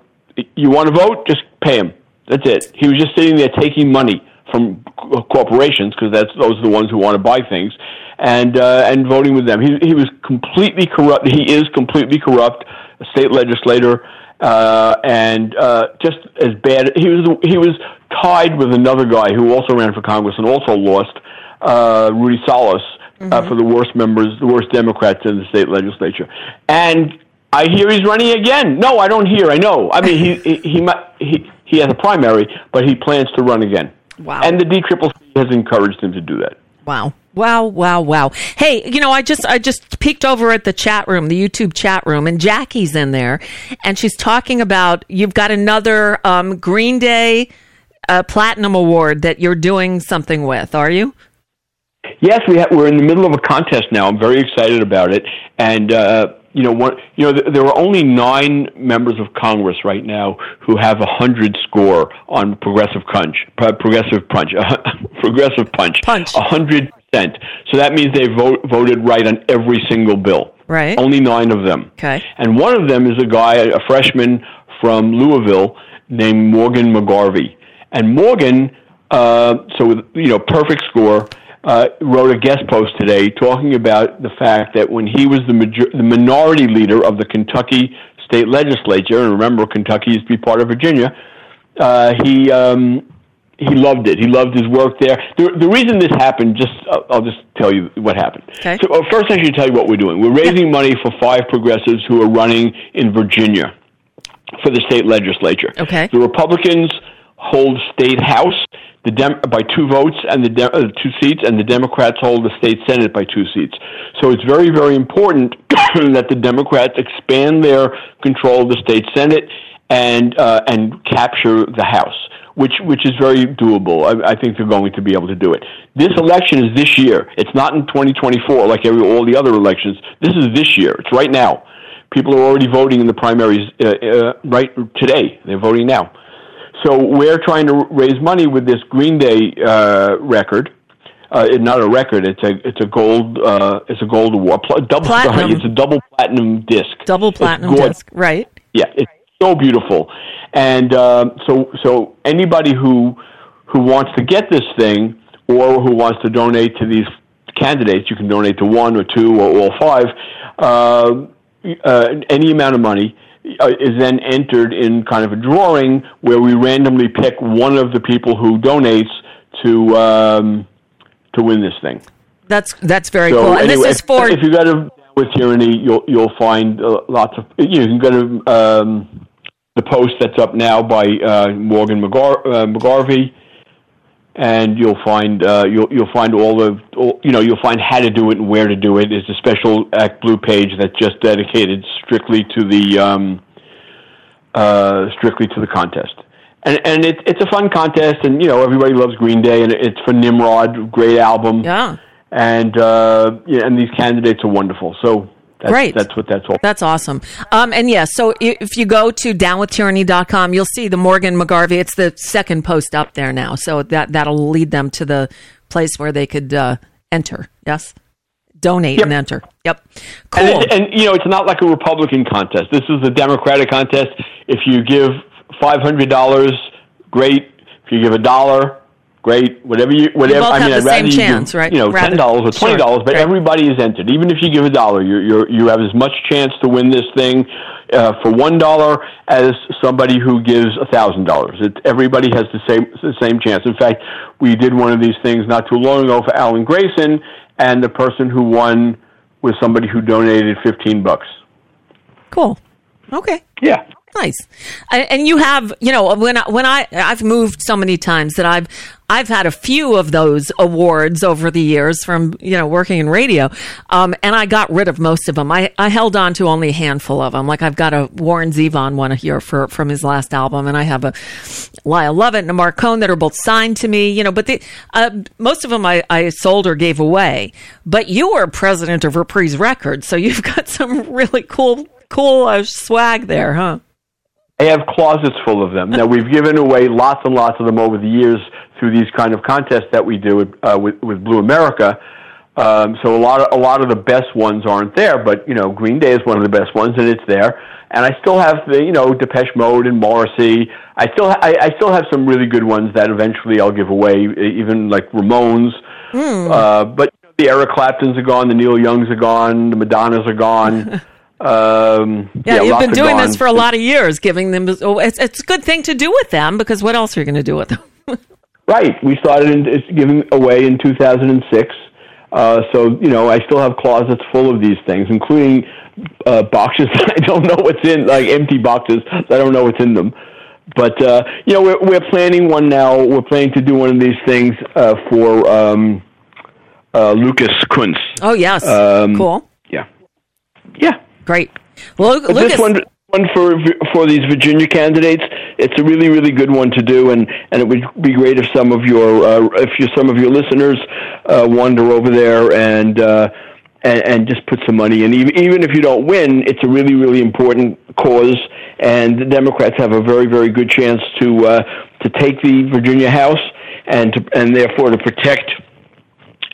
Speaker 5: you want to vote just pay him. That's it. He was just sitting there taking money from corporations because that's those are the ones who want to buy things and uh, and voting with them. He he was completely corrupt. He is completely corrupt, a state legislator, uh, and uh, just as bad. He was he was tied with another guy who also ran for Congress and also lost, uh, Rudy Salas, uh, mm-hmm. uh, for the worst members, the worst Democrats in the state legislature, and. I hear he's running again. No, I don't hear. I know. I mean, he he he he, he has a primary, but he plans to run again.
Speaker 3: Wow.
Speaker 5: And the D Triple C has encouraged him to do that.
Speaker 3: Wow. Wow, wow, wow. Hey, you know, I just I just peeked over at the chat room, the YouTube chat room, and Jackie's in there and she's talking about you've got another um, Green Day uh, Platinum Award that you're doing something with, are you?
Speaker 5: Yes, we have, we're in the middle of a contest now. I'm very excited about it, and uh, you know, one, you know, th- there are only nine members of Congress right now who have a hundred score on progressive punch, progressive punch, *laughs* progressive punch,
Speaker 3: punch,
Speaker 5: a hundred percent. So that means they vote, voted right on every single bill.
Speaker 3: Right.
Speaker 5: Only nine of them.
Speaker 3: Okay.
Speaker 5: And one of them is a guy, a freshman from Louisville named Morgan McGarvey, and Morgan, uh, so with you know, perfect score uh, wrote a guest post today talking about the fact that when he was the, major- the minority leader of the Kentucky state legislature, and remember Kentucky used to be part of Virginia, uh, he um, he loved it. He loved his work there. The, the reason this happened, just uh, I'll just tell you what happened.
Speaker 3: Okay.
Speaker 5: So uh, first, I should tell you what we're doing. We're raising money for five progressives who are running in Virginia for the state legislature.
Speaker 3: Okay.
Speaker 5: The Republicans hold state house the Dem- by two votes and the de- uh, two seats, and the Democrats hold the state senate by two seats. So it's very, very important *coughs* that the Democrats expand their control of the state senate and uh, and capture the House, which which is very doable. I, I think they're going to be able to do it. This election is this year. It's not in 2024 like every all the other elections. This is this year. It's right now. People are already voting in the primaries uh, uh, right today. They're voting now. So we're trying to raise money with this Green Day uh, record. Uh, it's not a record. It's a it's a gold uh, it's a gold award. Pl- double
Speaker 3: platinum.
Speaker 5: Sorry, it's a double platinum disc.
Speaker 3: Double platinum disc, right?
Speaker 5: Yeah, it's so beautiful. And uh, so so anybody who who wants to get this thing or who wants to donate to these candidates, you can donate to one or two or all five. Uh, uh, any amount of money uh, is then entered in kind of a drawing where we randomly pick one of the people who donates to um, to win this thing.
Speaker 3: That's that's very
Speaker 5: So
Speaker 3: cool. And
Speaker 5: anyway,
Speaker 3: this is for
Speaker 5: if you go to with tyranny, you'll you'll find uh, lots of you can go to um, the post that's up now by uh, Morgan McGar- uh, McGarvey, and you'll find uh, you'll you'll find all the all, you know you'll find how to do it and where to do it. It's a special Act Blue page that's just dedicated strictly to the um, uh, strictly to the contest. And and it, it's a fun contest, and you know everybody loves Green Day, and it's for Nimrod, great album
Speaker 3: yeah.
Speaker 5: and uh, yeah, and these candidates are wonderful. So that's,
Speaker 3: Great.
Speaker 5: that's what that's all.
Speaker 3: That's awesome. Um, and yes, so if you go to downwithtyranny.com, you'll see the Morgan McGarvey. It's the second post up there now. So that, that'll lead them to the place where they could uh, enter. Yes? Donate and enter. Yep. Cool.
Speaker 5: And, and you know, it's not like a Republican contest. This is a Democratic contest. If you give five hundred dollars, great. If you give a dollar, great. Whatever you, whatever. I mean, I'd
Speaker 3: the same
Speaker 5: rather you
Speaker 3: chance,
Speaker 5: give,
Speaker 3: right?
Speaker 5: You know,
Speaker 3: Rather-
Speaker 5: ten dollars or twenty dollars, but
Speaker 3: Sure.
Speaker 5: everybody is entered. Even if you give a dollar, you you you have as much chance to win this thing uh, for one dollar as somebody who gives a thousand dollars. Everybody has the same the same chance. In fact, we did one of these things not too long ago for Alan Grayson, and the person who won was somebody who donated fifteen bucks.
Speaker 3: Cool. Okay.
Speaker 5: Yeah.
Speaker 3: Nice. And you have, you know, when I, when I I've moved so many times that I've I've had a few of those awards over the years from you know working in radio, um, and I got rid of most of them. I, I held on to only a handful of them. Like I've got a Warren Zevon one here for from his last album, and I have a Lyle Lovett and a Marc Cohn that are both signed to me. You know, but the, uh, most of them I, I sold or gave away. But you were president of Reprise Records, so you've *laughs* got some really cool cool uh, swag there, huh?
Speaker 5: I have closets full of them. Now we've given away lots and lots of them over the years through these kind of contests that we do with uh, with, with Blue America. Um, so a lot of a lot of the best ones aren't there, but you know Green Day is one of the best ones, and it's there. And I still have the you know Depeche Mode and Morrissey. I still ha- I, I still have some really good ones that eventually I'll give away, even like Ramones. Uh, but the Eric Claptons are gone, the Neil Youngs are gone, the Madonnas are gone. *laughs* Um,
Speaker 3: Yeah, you've been doing
Speaker 5: gone.
Speaker 3: this for a lot of years, giving them. Oh, it's, it's a good thing to do with them because what else are you going to do with them? *laughs*
Speaker 5: Right. We started in, giving away in 2006. Uh, so, you know, I still have closets full of these things, including uh, boxes *laughs* that I don't know what's in, like empty boxes. that I don't know what's in them. But, uh, you know, we're, we're planning one now. We're planning to do one of these things uh, for um, uh, Lucas Kunce.
Speaker 3: Oh yes,
Speaker 5: Um,
Speaker 3: cool,
Speaker 5: Yeah. Yeah.
Speaker 3: Great. Well, Lucas,
Speaker 5: this one, one for for these Virginia candidates, it's a really really good one to do, and and it would be great if some of your uh, if you some of your listeners uh, wander over there and. Uh, and, and just put some money in. Even, even if you don't win, it's a really, really important cause, and the Democrats have a very, very good chance to uh, to take the Virginia House and to, and therefore to protect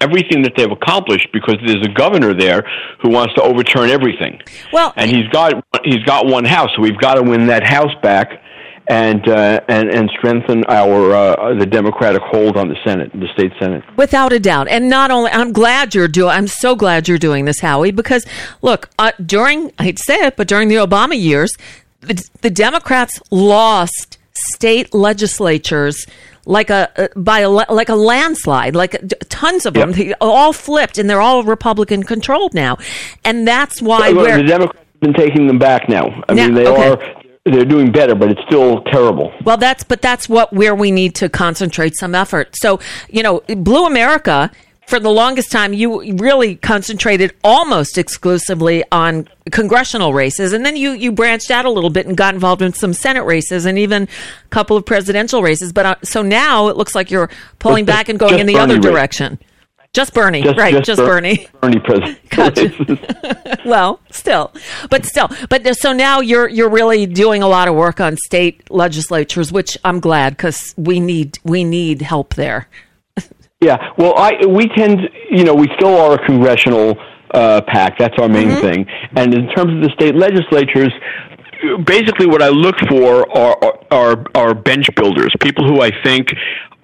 Speaker 5: everything that they've accomplished because there's a governor there who wants to overturn everything.
Speaker 3: Well,
Speaker 5: and he's got he's got one house, so we've got to win that house back and uh, and and strengthen our uh, the Democratic hold on the Senate, the state Senate.
Speaker 3: Without a doubt. And not only, I'm glad you're doing, I'm so glad you're doing this, Howie, because look, uh, during, I hate to say it, but during the Obama years, the, the Democrats lost state legislatures like a, uh, by a, like a landslide, like uh, tons of them,
Speaker 5: Yep.
Speaker 3: they all flipped and they're all Republican controlled now. And that's why
Speaker 5: Well,
Speaker 3: we're,
Speaker 5: the Democrats have been taking them back now. I
Speaker 3: Now-
Speaker 5: mean, they
Speaker 3: okay.
Speaker 5: are they're doing better, but it's still terrible.
Speaker 3: Well, that's but that's what where we need to concentrate some effort. So, you know, Blue America for the longest time you really concentrated almost exclusively on congressional races. And then you you branched out a little bit and got involved in some senate races and even a couple of presidential races. But uh, so now it looks like you're pulling back and going in the
Speaker 5: Bernie
Speaker 3: other
Speaker 5: race.
Speaker 3: direction. Just bernie. Right just,
Speaker 5: Ber-
Speaker 3: bernie.
Speaker 5: Bernie president. *laughs* *laughs*
Speaker 3: well, still, but still, but so now you're you're really doing a lot of work on state legislatures, which I'm glad because we need we need help there.
Speaker 5: Yeah, well, I we tend, you know, we still are a congressional uh, pack. That's our main thing. And in terms of the state legislatures, basically, what I look for are are are bench builders, people who I think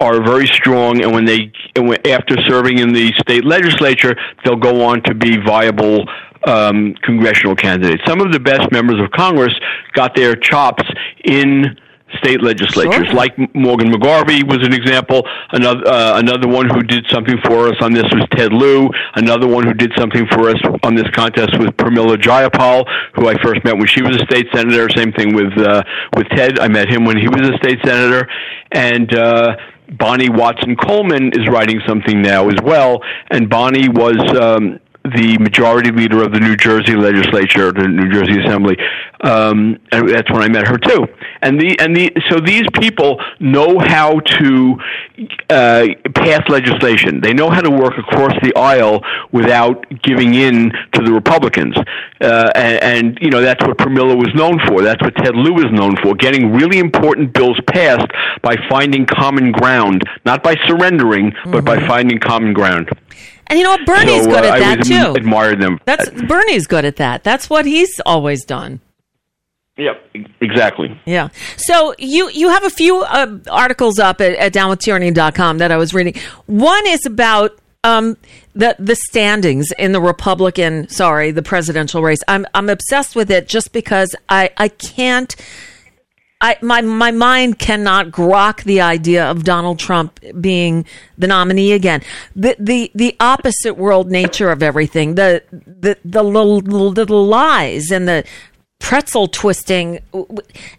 Speaker 5: are very strong, and when they and when, after serving in the state legislature, they'll go on to be viable um, congressional candidates. Some of the best members of Congress got their chops in state legislatures.
Speaker 3: Sure.
Speaker 5: Like Morgan McGarvey was an example. Another uh, another one who did something for us on this was Ted Lieu. Another one who did something for us on this contest was Pramila Jayapal, who I first met when she was a state senator. Same thing with uh, with Ted. I met him when he was a state senator, and. Uh, Bonnie Watson Coleman is writing something now as well, and Bonnie was um, the majority leader of the New Jersey legislature, the New Jersey Assembly, um, and that's when I met her too. And the and the so these people know how to uh, pass legislation. They know how to work across the aisle without giving in to the Republicans. Uh, and, and you know that's what Pramila was known for. That's what Ted Lieu is known for. Getting really important bills passed by finding common ground, not by surrendering, but by finding common ground.
Speaker 3: And you know what? Bernie's
Speaker 5: so,
Speaker 3: good
Speaker 5: uh,
Speaker 3: at
Speaker 5: I
Speaker 3: that too.
Speaker 5: Admire them.
Speaker 3: That's Bernie's good at that. That's what he's always done.
Speaker 5: Yep, exactly.
Speaker 3: Yeah. So you you have a few uh, articles up at, at downwithtyranny.com that I was reading. One is about um, the the standings in the Republican, sorry, the presidential race. I'm I'm obsessed with it just because I I can't. I, my my mind cannot grok the idea of Donald Trump being the nominee again. The the the opposite world nature of everything, the the the, little, the lies and the pretzel twisting,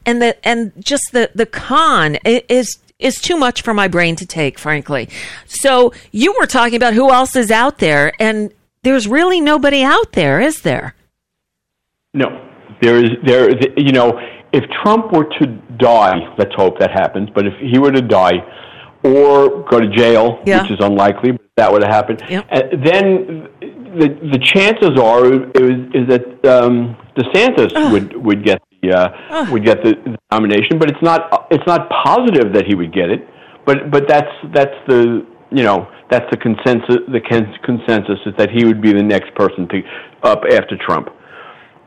Speaker 3: and the and just the the con is is too much for my brain to take, frankly. So you were talking about who else is out there, and there's really nobody out there, is there?
Speaker 5: No, there is there. You know, if Trump were to die, let's hope that happens. But if he were to die or go to jail,
Speaker 3: Yeah.
Speaker 5: which is unlikely, but that would happen,
Speaker 3: Yep.
Speaker 5: uh, then the the chances are is, is that um, DeSantis would would get the uh, would get the, the nomination. But it's not it's not positive that he would get it. But but that's that's the you know that's the consensus the consensus is that he would be the next person to up after Trump.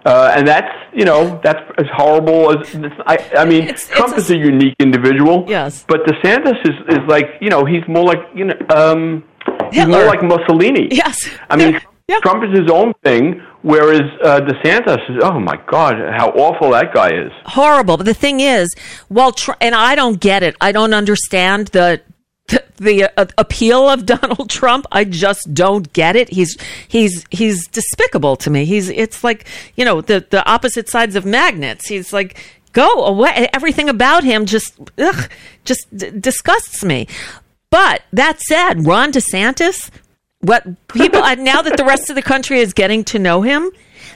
Speaker 5: Uh, and that's you know that's as horrible as I. I mean,
Speaker 3: It's-
Speaker 5: Trump
Speaker 3: it's
Speaker 5: is a unique individual.
Speaker 3: Yes.
Speaker 5: But DeSantis is is like you know he's more like you know um, he's more like Mussolini.
Speaker 3: Yes.
Speaker 5: I mean, *laughs*
Speaker 3: Yeah.
Speaker 5: Trump is his own thing, whereas uh, DeSantis is oh my god, how awful that guy is.
Speaker 3: horrible. But the thing is, well, tr- and I don't get it. I don't understand the the, the uh, appeal of *laughs* Donald Trump. I just don't get it. He's he's he's despicable to me. He's it's like you know the the opposite sides of magnets. He's like go away. Everything about him just ugh, just d- disgusts me. But that said, Ron DeSantis, what people *laughs* now that the rest of the country is getting to know him,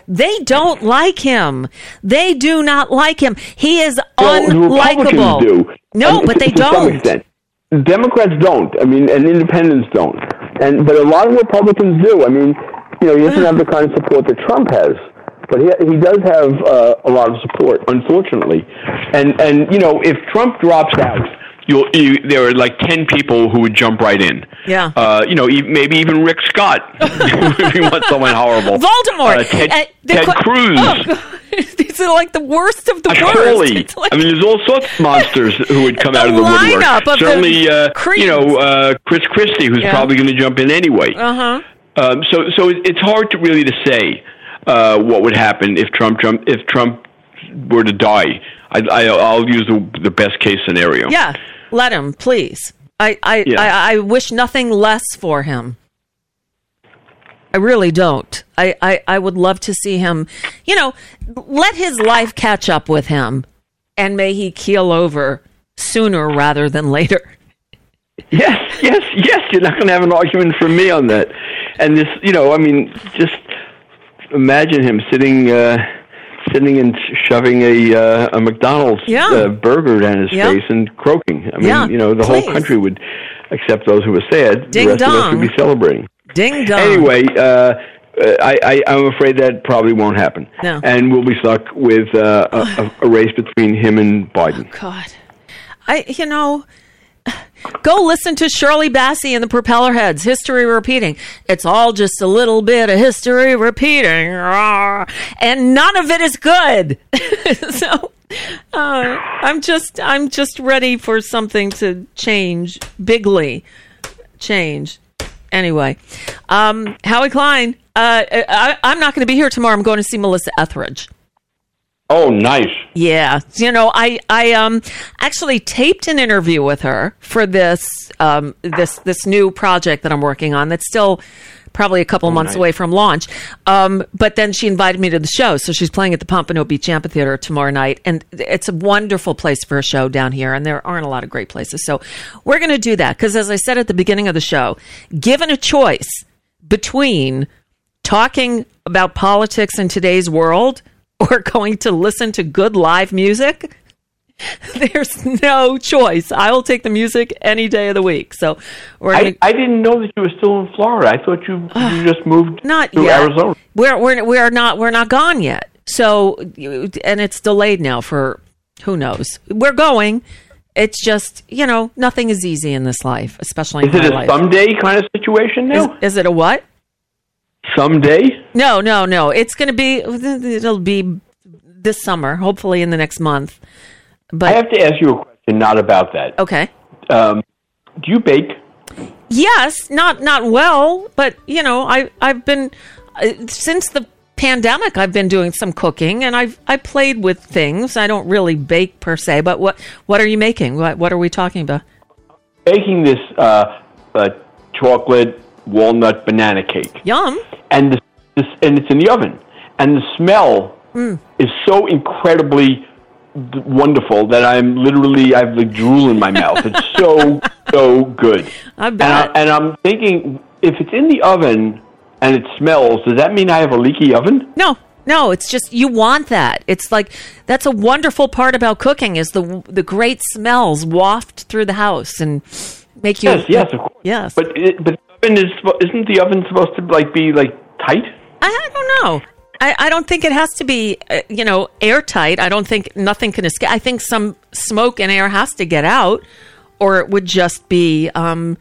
Speaker 3: they don't like him. They do not like him. He is
Speaker 5: Well,
Speaker 3: unlikable. No, but they don't.
Speaker 5: Democrats don't. I mean, and independents don't. And but a lot of Republicans do. I mean, you know, he doesn't have the kind of support that Trump has, but he he does have uh, a lot of support, unfortunately. And and you know, if Trump drops out. You'll, you, there are like ten people who would jump right in.
Speaker 3: Yeah.
Speaker 5: Uh, you know, e- maybe even Rick Scott, *laughs* if you want someone horrible.
Speaker 3: Voldemort.
Speaker 5: Uh, Ted,
Speaker 3: Uh, the
Speaker 5: Ted Cruz.
Speaker 3: Oh, *laughs* These are like the worst of the worst. Like-
Speaker 5: I mean, there's all sorts of monsters who would come out of the woodwork.
Speaker 3: of the
Speaker 5: Certainly, uh, you know, uh, Chris Christie, who's
Speaker 3: Yeah.
Speaker 5: probably going to jump in anyway.
Speaker 3: uh-huh.
Speaker 5: Um, so, so it- it's hard to really to say uh, what would happen if Trump, Trump if Trump were to die. I, I, I'll use the, the best case scenario.
Speaker 3: Yeah, let him, please. I, I,
Speaker 5: Yeah.
Speaker 3: I, I wish nothing less for him. I really don't. I, I, I would love to see him, you know, let his life catch up with him and may he keel over sooner rather than later.
Speaker 5: Yes, yes, yes. You're not going to have an argument from me on that. And this, you know, I mean, just imagine him sitting, uh, sitting and shoving a uh, a McDonald's
Speaker 3: Yeah.
Speaker 5: uh, burger down his
Speaker 3: Yeah.
Speaker 5: face and croaking. I mean,
Speaker 3: Yeah,
Speaker 5: you know, the
Speaker 3: please.
Speaker 5: whole country would, except those who were sad.
Speaker 3: Ding
Speaker 5: the rest of us would be celebrating.
Speaker 3: Ding dong.
Speaker 5: Anyway, uh, I, I, I'm afraid that probably won't happen.
Speaker 3: No.
Speaker 5: And we'll be stuck with uh, a, a, a race between him and Biden.
Speaker 3: God. I, you know, go listen to Shirley Bassey and the Propeller Heads, History Repeating. It's all just a little bit of history repeating. And none of it is good. *laughs* so uh, I'm just, I'm just ready for something to change bigly. Change. Anyway, um, Howie Klein, uh, I, I'm not going to be here tomorrow. I'm going to see Melissa Etheridge.
Speaker 5: Oh, nice.
Speaker 3: Yeah, you know, I I um actually taped an interview with her for this um this this new project that I'm working on. That's still probably a couple months
Speaker 5: nice.
Speaker 3: away from launch. Um, but then she invited me to the show, so she's playing at the Pompano Beach Amphitheater tomorrow night, and it's a wonderful place for a show down here. And there aren't a lot of great places, so we're going to do that because, as I said at the beginning of the show, given a choice between talking about politics in today's world *laughs* or going to listen to good live music, *laughs* there's no choice. I will take the music any day of the week. So we're
Speaker 5: I,
Speaker 3: gonna,
Speaker 5: I didn't know that you were still in Florida. I thought you you just moved
Speaker 3: not
Speaker 5: to
Speaker 3: yet.
Speaker 5: Arizona.
Speaker 3: We're we're we're not we're not gone yet. So and it's delayed now for who knows. We're going. It's just you know nothing is easy in this life, especially in
Speaker 5: Is it
Speaker 3: my
Speaker 5: a
Speaker 3: life.
Speaker 5: someday kind of situation
Speaker 3: is,
Speaker 5: now?
Speaker 3: is it a what?
Speaker 5: Someday?
Speaker 3: No, no, no. It's going to be. It'll be this summer, hopefully in the next month. But
Speaker 5: I have to ask you a question, not about that.
Speaker 3: okay.
Speaker 5: Um, do you bake?
Speaker 3: Yes, not not well, but you know, I I've been uh, since the pandemic. I've been doing some cooking, and I've I played with things. I don't really bake per se, but what what are you making? What what are we talking about?
Speaker 5: Baking this uh, uh, chocolate walnut banana cake,
Speaker 3: Yum.
Speaker 5: and the, this, and it's in the oven, and the smell
Speaker 3: Mm.
Speaker 5: is so incredibly wonderful that I'm literally I have like drool in my mouth. It's *laughs* so so good.
Speaker 3: I
Speaker 5: And, I,
Speaker 3: bet.
Speaker 5: and I'm thinking, if it's in the oven and it smells, does that mean I have a leaky oven?
Speaker 3: No, no, it's just you want that. It's like that's a wonderful part about cooking is the the great smells waft through the house and make you
Speaker 5: Yes, yes, of course.
Speaker 3: Yes.
Speaker 5: But it, but the oven is isn't the oven supposed to like be like tight?
Speaker 3: I, I don't know. I, I don't think it has to be, uh, you know, airtight. I don't think nothing can escape. I think some smoke and air has to get out, or it would just be, um,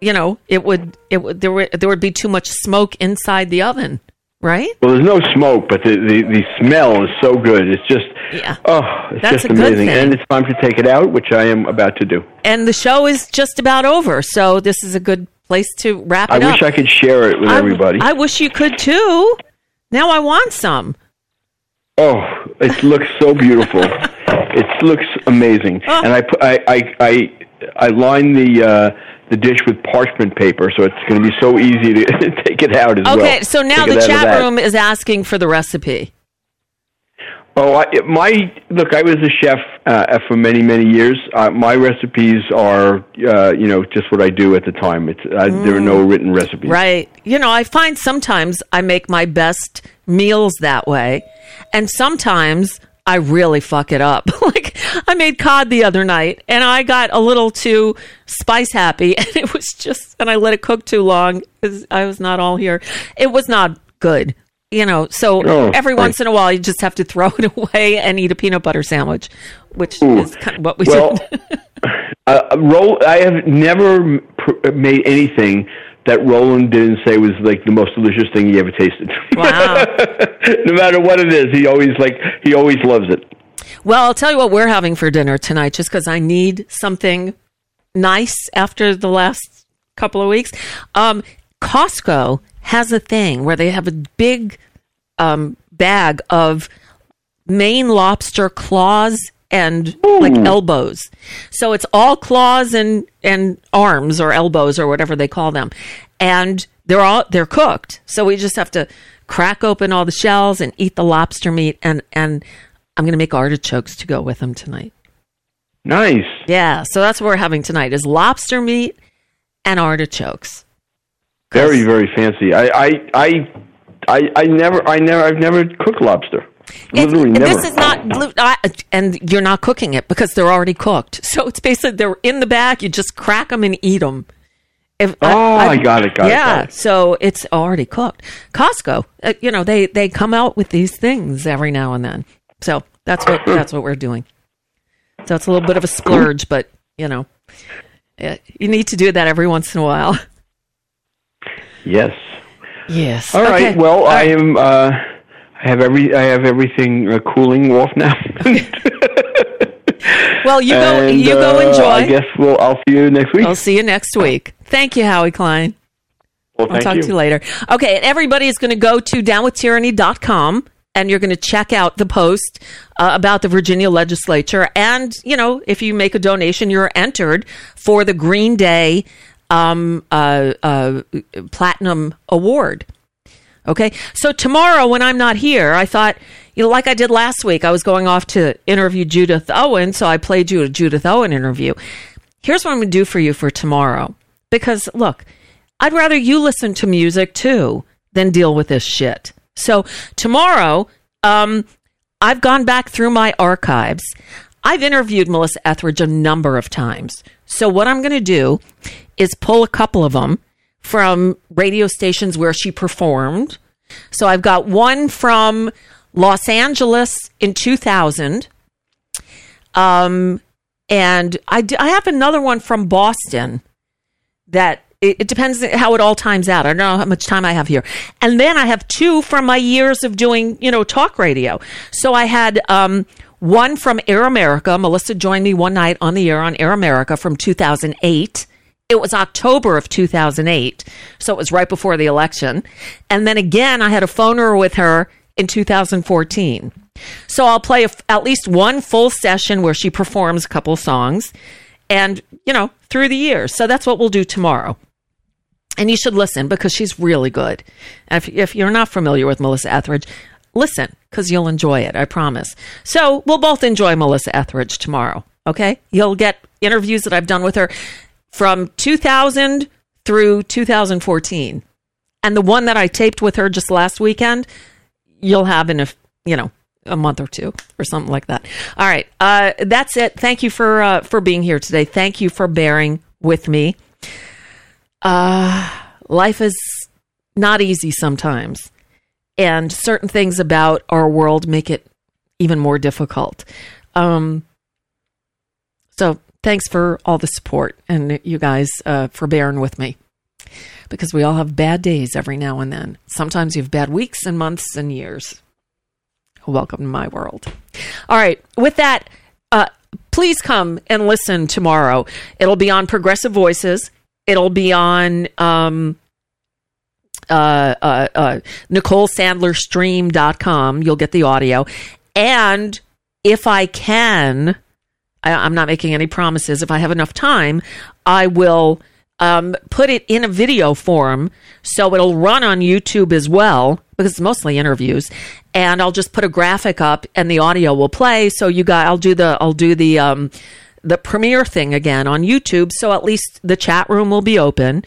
Speaker 3: you know, it would it would there would there would be too much smoke inside the oven, right?
Speaker 5: Well, there's no smoke, but the the, the smell is so good. It's just
Speaker 3: Yeah.
Speaker 5: oh, it's
Speaker 3: That's
Speaker 5: just amazing. And it's time to take it out, which I am about to do.
Speaker 3: And the show is just about over, so this is a good place to wrap
Speaker 5: I
Speaker 3: it up.
Speaker 5: I wish I could share it with
Speaker 3: I-
Speaker 5: everybody.
Speaker 3: I wish you could too. Now I want some.
Speaker 5: Oh, it looks so beautiful. it looks amazing.
Speaker 3: Oh.
Speaker 5: And I I I I, I line the uh, the dish with parchment paper, so it's going to be so easy to *laughs* take it out as well.
Speaker 3: Okay, so now
Speaker 5: Take
Speaker 3: the chat room is asking for the recipe.
Speaker 5: Oh, I, my look! I was a chef uh, for many, many years. Uh, my recipes are, uh, you know, just what I do at the time. It's uh, there are no written recipes.
Speaker 3: Right. You know, I find sometimes I make my best meals that way, and sometimes I really fuck it up. *laughs* like I made cod the other night, and I got a little too spice happy, *laughs* and it was just, and I let it cook too long. I was not all here. It was not good. You know, so
Speaker 5: Oh,
Speaker 3: every
Speaker 5: right.
Speaker 3: once in a while, you just have to throw it *laughs* away and eat a peanut butter sandwich, which
Speaker 5: Ooh.
Speaker 3: is kind of what we
Speaker 5: Well,
Speaker 3: did. *laughs*
Speaker 5: uh, roll. I have never pr- made anything that Roland didn't say was like the most delicious thing he ever tasted.
Speaker 3: Wow. *laughs*
Speaker 5: no matter what it is, he always like he always loves it.
Speaker 3: Well, I'll tell you what we're having for dinner tonight, just because I need something nice after the last couple of weeks. Um, Costco has a thing where they have a big um, bag of Maine lobster claws and like elbows. So it's all claws and and arms or elbows or whatever they call them, and they're all they're cooked. So we just have to crack open all the shells and eat the lobster meat. And and I'm going to make artichokes to go with them tonight.
Speaker 5: Nice.
Speaker 3: Yeah, so that's what we're having tonight is lobster meat and artichokes.
Speaker 5: Very, very fancy. I, I, I, I, I never, I never, I've never cooked lobster. Literally never.
Speaker 3: This is not, I, and you're not cooking it because they're already cooked. *laughs* So it's basically they're in the bag. You just crack them and eat them. If,
Speaker 5: Oh, I got it, got it,
Speaker 3: yeah,
Speaker 5: got it.
Speaker 3: so it's already cooked. Costco, uh, you know, they they come out with these things every now and then. So that's what *laughs* that's what we're doing. So it's a little bit of a splurge, but you know, uh, you need to do that every once in a while. *laughs*
Speaker 5: Yes.
Speaker 3: Yes.
Speaker 5: All right.
Speaker 3: Okay.
Speaker 5: Well,
Speaker 3: All
Speaker 5: I
Speaker 3: right.
Speaker 5: am. Uh, I have every. I have everything uh, cooling off now. *laughs*
Speaker 3: Well, you go.
Speaker 5: And,
Speaker 3: you go
Speaker 5: uh,
Speaker 3: enjoy.
Speaker 5: I guess we'll. I'll see you next week.
Speaker 3: I'll see you next week. Thank you, Howie Klein.
Speaker 5: well,
Speaker 3: I'll talk
Speaker 5: you.
Speaker 3: to you later. Okay, and everybody is going to go to downwithtyranny.com and you're going to check out the post uh, about the Virginia legislature. And, you know, if you make a donation, you're entered for the Green Day um, uh, uh, Platinum Award. Okay. So tomorrow, when I'm not here, I thought, you know, like I did last week, I was going off to interview Judith Owen. So I played you a Judith Owen interview. Here's what I'm going to do for you for tomorrow. Because look, I'd rather you listen to music too than deal with this shit. So tomorrow, um, I've gone back through my archives. I've interviewed Melissa Etheridge a number of times. So what I'm going to do is pull a couple of them from radio stations where she performed. So I've got one from Los Angeles in 2000. Um, and I, d- I have another one from Boston that it, it, depends how it all times out. I don't know how much time I have here. And then I have two from my years of doing, you know, talk radio. So I had um, one from Air America. Melissa joined me one night on the air on Air America from 2008. It was October of 2008. So it was right before the election. And then again, I had a phoner with her in 2014. So I'll play at least one full session where she performs a couple songs and, you know, through the years. So that's what we'll do tomorrow. And you should listen because she's really good. If, if you're not familiar with Melissa Etheridge, listen because you'll enjoy it. I promise. So we'll both enjoy Melissa Etheridge tomorrow. Okay. You'll get interviews that I've done with her from 2000 through 2014. And the one that I taped with her just last weekend, you'll have in a, you know, a month or two or something like that. All right. Uh, that's it. Thank you for, uh, for being here today. Thank you for bearing with me. Uh, life is not easy sometimes. And certain things about our world make it even more difficult. Um, so thanks for all the support and you guys uh, for bearing with me because we all have bad days every now and then. Sometimes you have bad weeks and months and years. Welcome to my world. All right. With that, uh, please come and listen tomorrow. It'll be on Progressive Voices. It'll be on um, uh, uh, uh, NicoleSandlerStream.com. You'll get the audio. And if I can, I, I'm not making any promises. If I have enough time, I will um, put it in a video form so it'll run on YouTube as well because it's mostly interviews. And I'll just put a graphic up and the audio will play. So you guys, I'll do the, I'll do the, um, the premiere thing again on YouTube. So at least the chat room will be open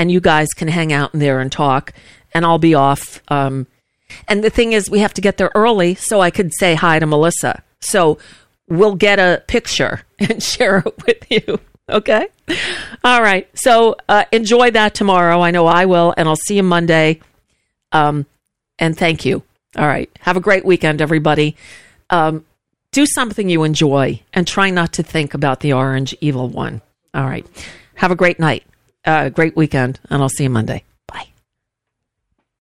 Speaker 3: and you guys can hang out in there and talk and I'll be off. Um, and the thing is, we have to get there early so I could say hi to Melissa. So we'll get a picture *laughs* and share it with you. Okay. All right. So uh, enjoy that tomorrow. I know I will, and I'll see you Monday. Um, and thank you. All right. Have a great weekend, everybody. Um, do something you enjoy and try not to think about the orange evil one. All right. Have a great night, uh, great weekend, and I'll see you Monday.